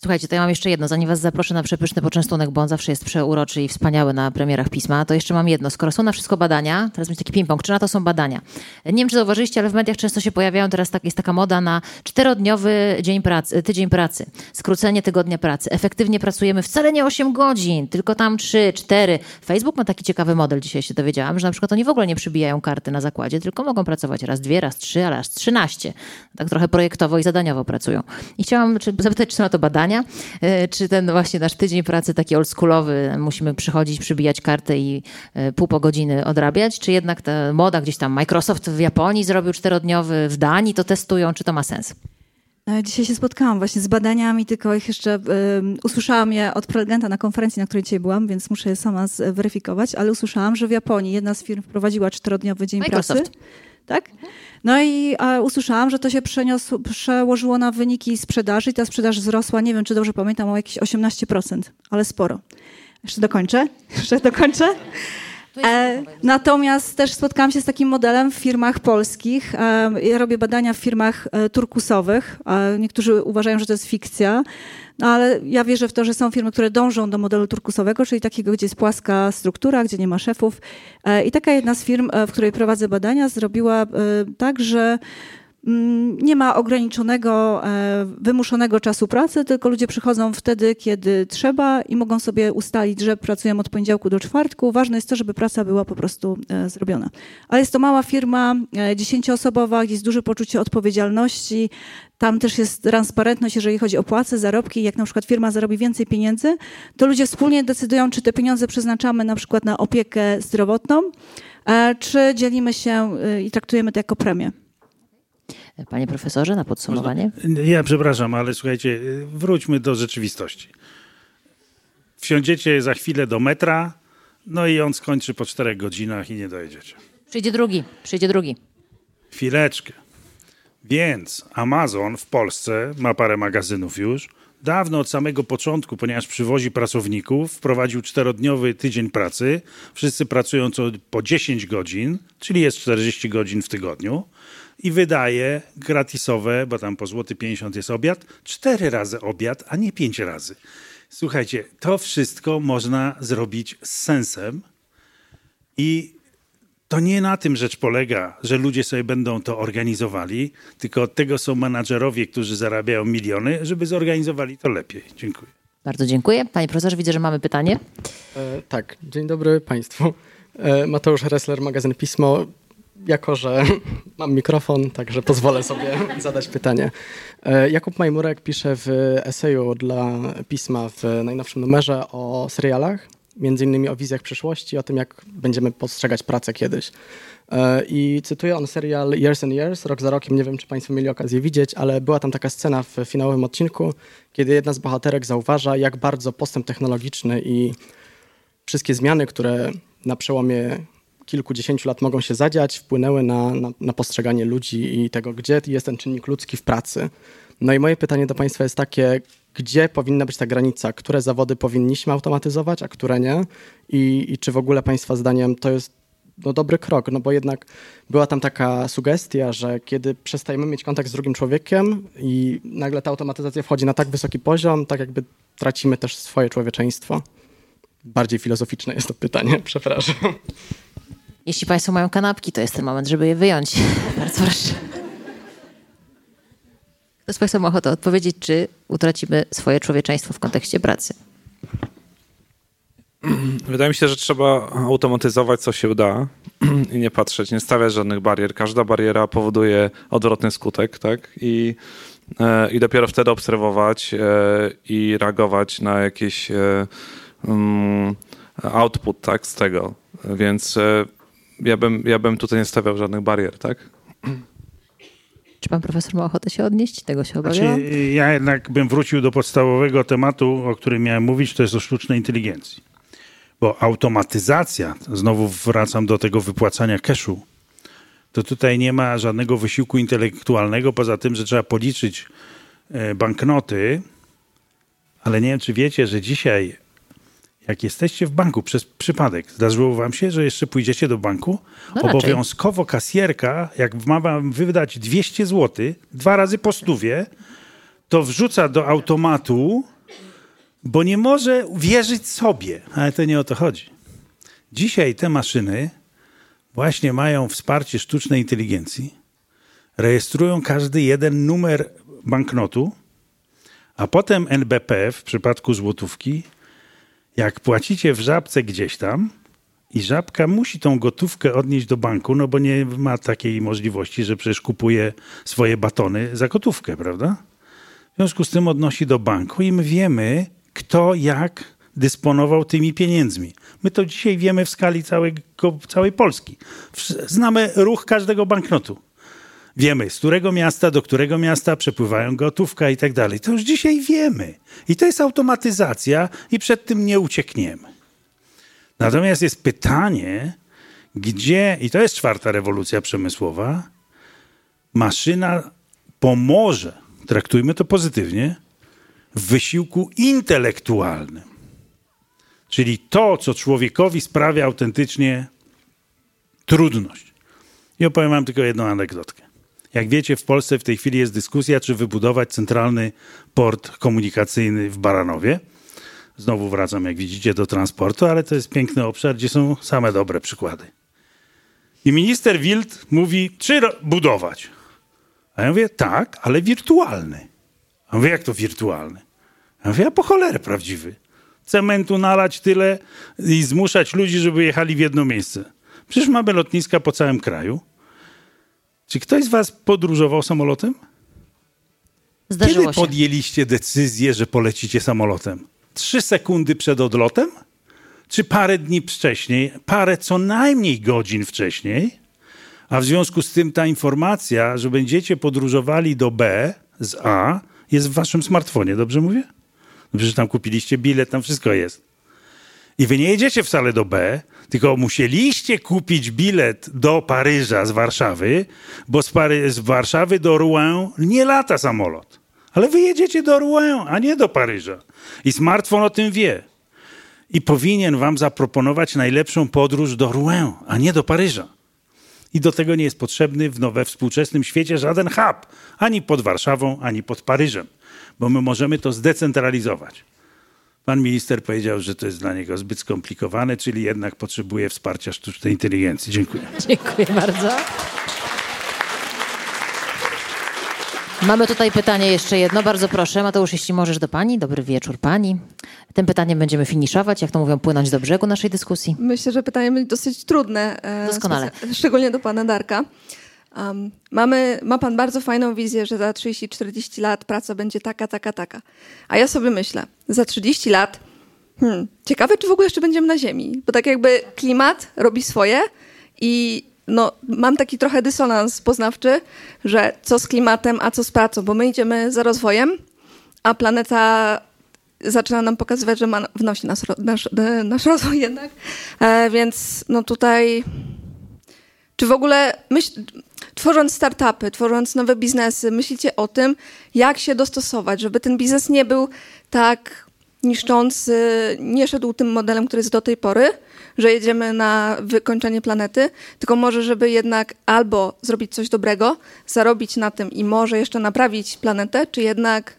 Słuchajcie, to ja mam jeszcze jedno, zanim was zaproszę na przepyszny poczęstunek, bo on zawsze jest przeuroczy i wspaniały na premierach pisma, to jeszcze mam jedno. Skoro są na wszystko badania, teraz będzie taki ping-pong, czy na to są badania? Nie wiem, czy zauważyliście, ale w mediach często się pojawiają teraz, tak, jest taka moda na czterodniowy dzień pracy, tydzień pracy, skrócenie tygodnia pracy. Efektywnie pracujemy wcale nie 8 godzin, tylko tam 3, 4. Facebook ma taki ciekawy model, dzisiaj się dowiedziałam, że na przykład oni w ogóle nie przybijają karty na zakładzie, tylko mogą pracować raz dwie, raz trzy, a raz trzynaście. Tak trochę projektowo i zadaniowo pracują. I chciałam zapytać, czy na to badania, E, czy ten właśnie nasz tydzień pracy taki oldschoolowy, musimy przychodzić, przybijać kartę i e, pół po godziny odrabiać, czy jednak ta moda gdzieś tam, Microsoft w Japonii zrobił czterodniowy, w Danii to testują, czy to ma sens? E, dzisiaj się spotkałam właśnie z badaniami, tylko ich jeszcze um, usłyszałam je od prelegenta na konferencji, na której dzisiaj byłam, więc muszę je sama zweryfikować, ale usłyszałam, że w Japonii jedna z firm wprowadziła czterodniowy dzień Microsoft. pracy. Tak? No i usłyszałam, że to się przeniosło, przełożyło na wyniki sprzedaży i ta sprzedaż wzrosła, nie wiem czy dobrze pamiętam, o jakieś 18%, ale sporo. Jeszcze dokończę? [LAUGHS] Jeszcze dokończę? E, natomiast też spotkałam się z takim modelem w firmach polskich. E, ja robię badania w firmach e, turkusowych. Niektórzy uważają, że to jest fikcja, no ale ja wierzę w to, że są firmy, które dążą do modelu turkusowego, czyli takiego, gdzie jest płaska struktura, gdzie nie ma szefów. I taka jedna z firm, w której prowadzę badania, zrobiła tak, że nie ma ograniczonego, e, wymuszonego czasu pracy, tylko ludzie przychodzą wtedy, kiedy trzeba i mogą sobie ustalić, że pracują od poniedziałku do czwartku. Ważne jest to, żeby praca była po prostu e, zrobiona. Ale jest to mała firma, e, dziesięcioosobowa, jest duże poczucie odpowiedzialności. Tam też jest transparentność, jeżeli chodzi o płace, zarobki. Jak na przykład firma zarobi więcej pieniędzy, to ludzie wspólnie decydują, czy te pieniądze przeznaczamy na przykład na opiekę zdrowotną, czy dzielimy się i traktujemy to jako premię. Panie profesorze, na podsumowanie. Ja przepraszam, ale słuchajcie, wróćmy do rzeczywistości. Wsiądziecie za chwilę do metra, no i on skończy po czterech godzinach i nie dojedziecie. Przyjdzie drugi, przyjdzie drugi. Chwileczkę. Więc Amazon w Polsce ma parę magazynów już. Dawno od samego początku, ponieważ przywozi pracowników, wprowadził czterodniowy tydzień pracy. Wszyscy pracują co po 10 godzin, czyli jest 40 godzin w tygodniu i wydaje gratisowe, bo tam po złoty 50 jest obiad, cztery razy obiad, a nie pięć razy. Słuchajcie, to wszystko można zrobić z sensem i to nie na tym rzecz polega, że ludzie sobie będą to organizowali, tylko od tego są menadżerowie, którzy zarabiają miliony, żeby zorganizowali to lepiej. Dziękuję. Bardzo dziękuję. Panie profesorze, widzę, że mamy pytanie. E, tak, dzień dobry Państwu. E, Mateusz Ressler, magazyn Pismo. Jako, że [LAUGHS] mam mikrofon, także pozwolę sobie [LAUGHS] zadać pytanie. E, Jakub Majmurek pisze w eseju dla Pisma w najnowszym numerze o serialach między innymi o wizjach przyszłości, o tym, jak będziemy postrzegać pracę kiedyś. E, I cytuję on serial Years and Years, rok za rokiem, nie wiem, czy Państwo mieli okazję widzieć, ale była tam taka scena w finałowym odcinku, kiedy jedna z bohaterek zauważa, jak bardzo postęp technologiczny i wszystkie zmiany, które na przełomie kilkudziesięciu lat mogą się zadziać, wpłynęły na, na, na postrzeganie ludzi i tego, gdzie jest ten czynnik ludzki w pracy. No i moje pytanie do Państwa jest takie, gdzie powinna być ta granica, które zawody powinniśmy automatyzować, a które nie i, i czy w ogóle Państwa zdaniem to jest no, dobry krok, no bo jednak była tam taka sugestia, że kiedy przestajemy mieć kontakt z drugim człowiekiem i nagle ta automatyzacja wchodzi na tak wysoki poziom, tak jakby tracimy też swoje człowieczeństwo. Bardziej filozoficzne jest to pytanie, [LAUGHS] przepraszam. Jeśli Państwo mają kanapki, to jest ten moment, żeby je wyjąć. [LAUGHS] Bardzo proszę. Kto z Państwa ma ochotę odpowiedzieć, czy utracimy swoje człowieczeństwo w kontekście pracy? Wydaje mi się, że trzeba automatyzować, co się da [CLEARS THROAT] i nie patrzeć, nie stawiać żadnych barier. Każda bariera powoduje odwrotny skutek, tak? I, e, i dopiero wtedy obserwować e, i reagować na jakiś e, um, output, tak, z tego. Więc ja, bym, ja bym tutaj nie stawiał żadnych barier, tak? Czy pan profesor ma ochotę się odnieść? Tego się obawiałam. Znaczy, ja jednak bym wrócił do podstawowego tematu, o którym miałem mówić, to jest o sztucznej inteligencji. Bo automatyzacja, znowu wracam do tego wypłacania cashu, to tutaj nie ma żadnego wysiłku intelektualnego, poza tym, że trzeba policzyć e, banknoty, ale nie wiem, czy wiecie, że dzisiaj jak jesteście w banku przez przypadek, zdarzyło wam się, że jeszcze pójdziecie do banku, no obowiązkowo kasjerka, jak ma wam wydać 200 zł, dwa razy po stówie, to wrzuca do automatu, bo nie może wierzyć sobie. Ale to nie o to chodzi. Dzisiaj te maszyny właśnie mają wsparcie sztucznej inteligencji, rejestrują każdy jeden numer banknotu, a potem NBP w przypadku złotówki jak płacicie w żabce gdzieś tam i żabka musi tą gotówkę odnieść do banku, no bo nie ma takiej możliwości, że przecież kupuje swoje batony za gotówkę, prawda? W związku z tym odnosi do banku i my wiemy, kto jak dysponował tymi pieniędzmi. My to dzisiaj wiemy w skali całego, całej Polski. Znamy ruch każdego banknotu. Wiemy, z którego miasta do którego miasta przepływają gotówka i tak dalej. To już dzisiaj wiemy. I to jest automatyzacja i przed tym nie uciekniemy. Natomiast jest pytanie, gdzie, i to jest czwarta rewolucja przemysłowa, maszyna pomoże, traktujmy to pozytywnie, w wysiłku intelektualnym. Czyli to, co człowiekowi sprawia autentycznie trudność. I opowiem wam tylko jedną anegdotkę. Jak wiecie, w Polsce w tej chwili jest dyskusja, czy wybudować centralny port komunikacyjny w Baranowie. Znowu wracam, jak widzicie, do transportu, ale to jest piękny obszar, gdzie są same dobre przykłady. I minister Wild mówi, czy budować? A ja mówię, tak, ale wirtualny. A mówię, jak to wirtualny? A ja mówię, a po cholerę prawdziwy. Cementu nalać tyle i zmuszać ludzi, żeby jechali w jedno miejsce. Przecież mamy lotniska po całym kraju. Czy ktoś z was podróżował samolotem? Zdarzyło Kiedy się. podjęliście decyzję, że polecicie samolotem? Trzy sekundy przed odlotem? Czy parę dni wcześniej? Parę co najmniej godzin wcześniej? A w związku z tym ta informacja, że będziecie podróżowali do B z A, jest w waszym smartfonie, dobrze mówię? Dobrze, że tam kupiliście bilet, tam wszystko jest. I wy nie jedziecie wcale do B, tylko musieliście kupić bilet do Paryża z Warszawy, bo z, Pary z Warszawy do Rouen nie lata samolot. Ale wy jedziecie do Rouen, a nie do Paryża. I smartfon o tym wie. I powinien wam zaproponować najlepszą podróż do Rouen, a nie do Paryża. I do tego nie jest potrzebny w nowe współczesnym świecie żaden hub, ani pod Warszawą, ani pod Paryżem, bo my możemy to zdecentralizować. Pan minister powiedział, że to jest dla niego zbyt skomplikowane, czyli jednak potrzebuje wsparcia sztucznej inteligencji. Dziękuję. Dziękuję bardzo. Mamy tutaj pytanie jeszcze jedno, bardzo proszę. Mateusz, jeśli możesz do pani. Dobry wieczór pani. Tym pytaniem będziemy finiszować, jak to mówią, płynąć do brzegu naszej dyskusji. Myślę, że pytanie będzie dosyć trudne. e, Doskonale. Szczególnie do pana Darka. Um, mamy, ma pan bardzo fajną wizję, że za 30-40 lat praca będzie taka, taka, taka. A ja sobie myślę, za 30 lat, hmm, ciekawe, czy w ogóle jeszcze będziemy na Ziemi. Bo tak jakby klimat robi swoje i no, mam taki trochę dysonans poznawczy, że co z klimatem, a co z pracą, bo my idziemy za rozwojem, a planeta zaczyna nam pokazywać, że ma, wnosi nas, nasz, nasz rozwój jednak. E, więc no tutaj, czy w ogóle myśl, tworząc startupy, tworząc nowe biznesy, myślicie o tym, jak się dostosować, żeby ten biznes nie był tak niszczący, nie szedł tym modelem, który jest do tej pory, że jedziemy na wykończenie planety, tylko może, żeby jednak albo zrobić coś dobrego, zarobić na tym i może jeszcze naprawić planetę, czy jednak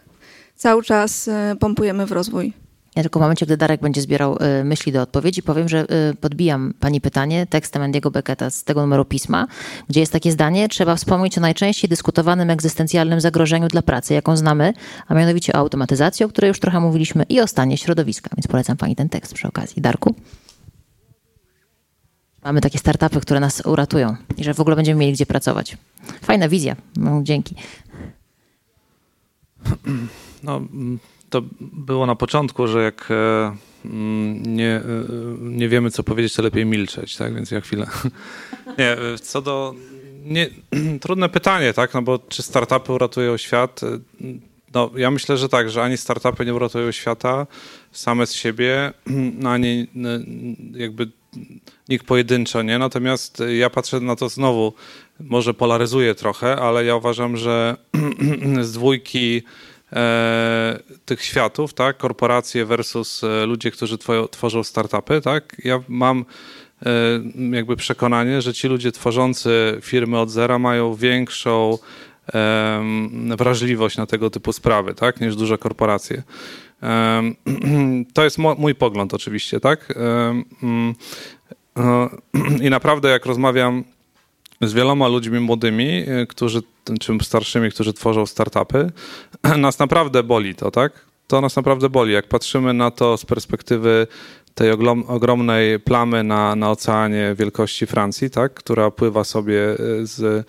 cały czas e, pompujemy w rozwój. Ja tylko w momencie, gdy Darek będzie zbierał y, myśli do odpowiedzi, powiem, że y, podbijam pani pytanie tekstem Andiego Becketa z tego numeru pisma, gdzie jest takie zdanie, trzeba wspomnieć o najczęściej dyskutowanym egzystencjalnym zagrożeniu dla pracy, jaką znamy, a mianowicie o automatyzacji, o której już trochę mówiliśmy, i o stanie środowiska. Więc polecam pani ten tekst przy okazji. Darku? Mamy takie startupy, które nas uratują i że w ogóle będziemy mieli gdzie pracować. Fajna wizja. No, dzięki. No, mm, to było na początku, że jak e, mm, nie, e, nie wiemy, co powiedzieć, to lepiej milczeć, tak? Więc ja chwilę. [LAUGHS] Nie, e, co do. Nie, [CLEARS THROAT] trudne pytanie, tak? No bo czy startupy uratują świat? No, ja myślę, że tak, że ani startupy nie uratują świata same z siebie, [CLEARS THROAT] ani jakby nikt pojedynczo, nie? Natomiast ja patrzę na to znowu, może polaryzuję trochę, ale ja uważam, że [CLEARS THROAT] z dwójki tych światów, tak, korporacje versus e, ludzie, którzy tworzą startupy, tak, ja mam e, jakby przekonanie, że ci ludzie tworzący firmy od zera mają większą wrażliwość na tego typu sprawy, tak, niż duże korporacje. [CLEARS THROAT] To jest mój pogląd oczywiście, tak? Mm, e, [CLEARS THROAT] I naprawdę jak rozmawiam z wieloma ludźmi młodymi, e, którzy, czy starszymi, którzy tworzą startupy, [CLEARS THROAT] nas naprawdę boli to, tak? To nas naprawdę boli. Jak patrzymy na to z perspektywy tej ogromnej plamy na, na oceanie wielkości Francji, tak? która pływa sobie e, z,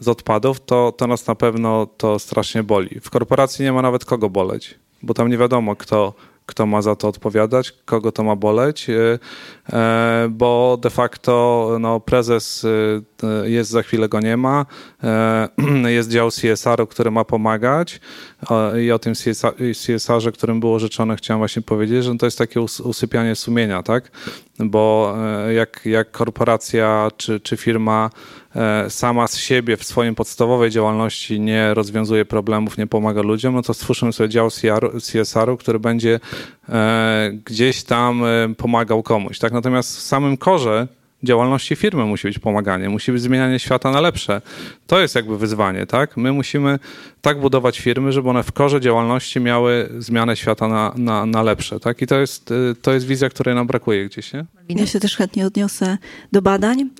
z odpadów, to, to nas na pewno to strasznie boli. W korporacji nie ma nawet kogo boleć, bo tam nie wiadomo, kto, kto ma za to odpowiadać, kogo to ma boleć, e, bo de facto no, prezes jest, za chwilę go nie ma, e, [CLEARS THROAT] jest dział CSR-u, który ma pomagać o- i o tym CSR- CSR-ze, którym było rzeczone, chciałem właśnie powiedzieć, że to jest takie us- usypianie sumienia, tak? Bo e, jak, jak korporacja czy, czy firma e, sama z siebie w swojej podstawowej działalności nie rozwiązuje problemów, nie pomaga ludziom, no to stwórzmy sobie dział CSR-u, który będzie e, gdzieś tam e, pomagał komuś. Tak? Natomiast w samym korze działalności firmy musi być pomaganie, musi być zmienianie świata na lepsze. To jest jakby wyzwanie, tak? My musimy tak budować firmy, żeby one w korze działalności miały zmianę świata na, na, na lepsze, tak? I to jest, y, to jest wizja, której nam brakuje gdzieś, nie? Ja się też chętnie odniosę do badań.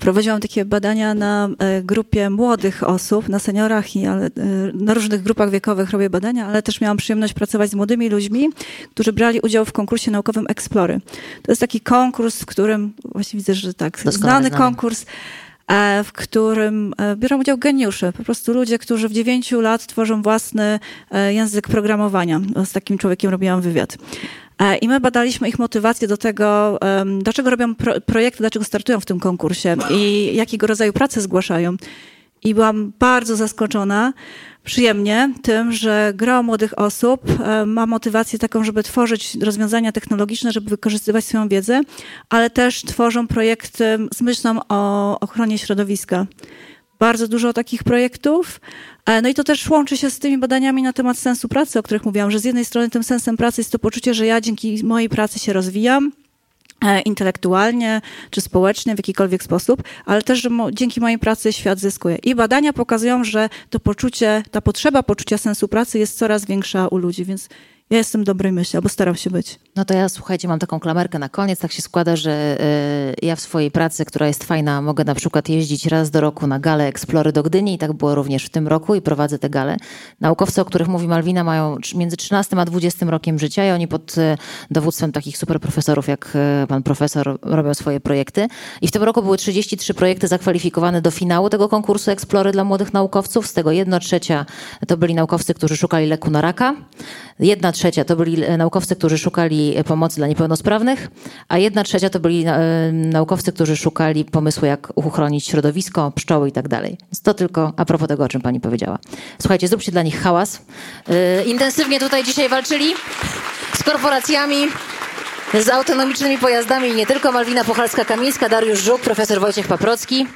Prowadziłam takie badania na e, grupie młodych osób, na seniorach i ale, e, na różnych grupach wiekowych robię badania, ale też miałam przyjemność pracować z młodymi ludźmi, którzy brali udział w konkursie naukowym Explory. To jest taki konkurs, w którym, właśnie widzę, że tak, Doskonale znany konkurs, e, w którym biorą udział geniusze, po prostu ludzie, którzy w dziewięciu lat tworzą własny język programowania. Z takim człowiekiem robiłam wywiad. E, I my badaliśmy ich motywację do tego, dlaczego robią pro, projekty, dlaczego startują w tym konkursie i jakiego rodzaju prace zgłaszają. i byłam bardzo zaskoczona przyjemnie tym, że gro młodych osób e, ma motywację taką, żeby tworzyć rozwiązania technologiczne, żeby wykorzystywać swoją wiedzę, ale też tworzą projekty z myślą o ochronie środowiska. Bardzo dużo takich projektów. E, no i to też łączy się z tymi badaniami na temat sensu pracy, o których mówiłam, że z jednej strony tym sensem pracy jest to poczucie, że ja dzięki mojej pracy się rozwijam, E, intelektualnie czy społecznie w jakikolwiek sposób, ale też, że dzięki mojej pracy świat zyskuje. I badania pokazują, że to poczucie, ta potrzeba poczucia sensu pracy jest coraz większa u ludzi, więc ja jestem dobrej myśli, albo staram się być. No to ja, słuchajcie, mam taką klamerkę na koniec. Tak się składa, że y, ja w swojej pracy, która jest fajna, mogę na przykład jeździć raz do roku na galę Eksplory do Gdyni i tak było również w tym roku i prowadzę te gale. Naukowcy, o których mówi Malwina, mają między 13 a 20 rokiem życia i oni pod y, dowództwem takich super profesorów jak y, pan profesor robią swoje projekty. I w tym roku były 33 projekty zakwalifikowane do finału tego konkursu Eksplory dla młodych naukowców. Z tego jedna trzecia to byli naukowcy, którzy szukali leku na raka. Jedna trzecia to byli naukowcy, którzy szukali e, pomocy dla niepełnosprawnych, a jedna trzecia to byli e, naukowcy, którzy szukali pomysłu, jak uchronić środowisko, pszczoły i tak dalej. To tylko a propos tego, o czym pani powiedziała. Słuchajcie, zróbcie dla nich hałas. Intensywnie tutaj dzisiaj walczyli z korporacjami, z autonomicznymi pojazdami i nie tylko. Malwina Pochalska-Kamińska, Dariusz Żuk, profesor Wojciech Paprocki.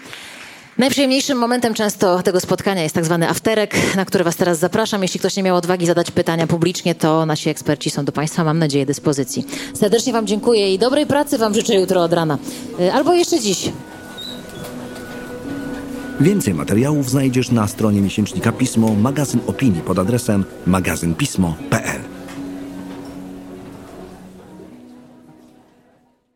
Najprzyjemniejszym momentem często tego spotkania jest tak zwany afterek, na który Was teraz zapraszam. Jeśli ktoś nie miał odwagi zadać pytania publicznie, to nasi eksperci są do Państwa, mam nadzieję, dyspozycji. Serdecznie Wam dziękuję i dobrej pracy Wam życzę jutro od rana. Y, albo jeszcze dziś. Więcej materiałów znajdziesz na stronie miesięcznika Pismo, magazyn opinii pod adresem magazynpismo.pl.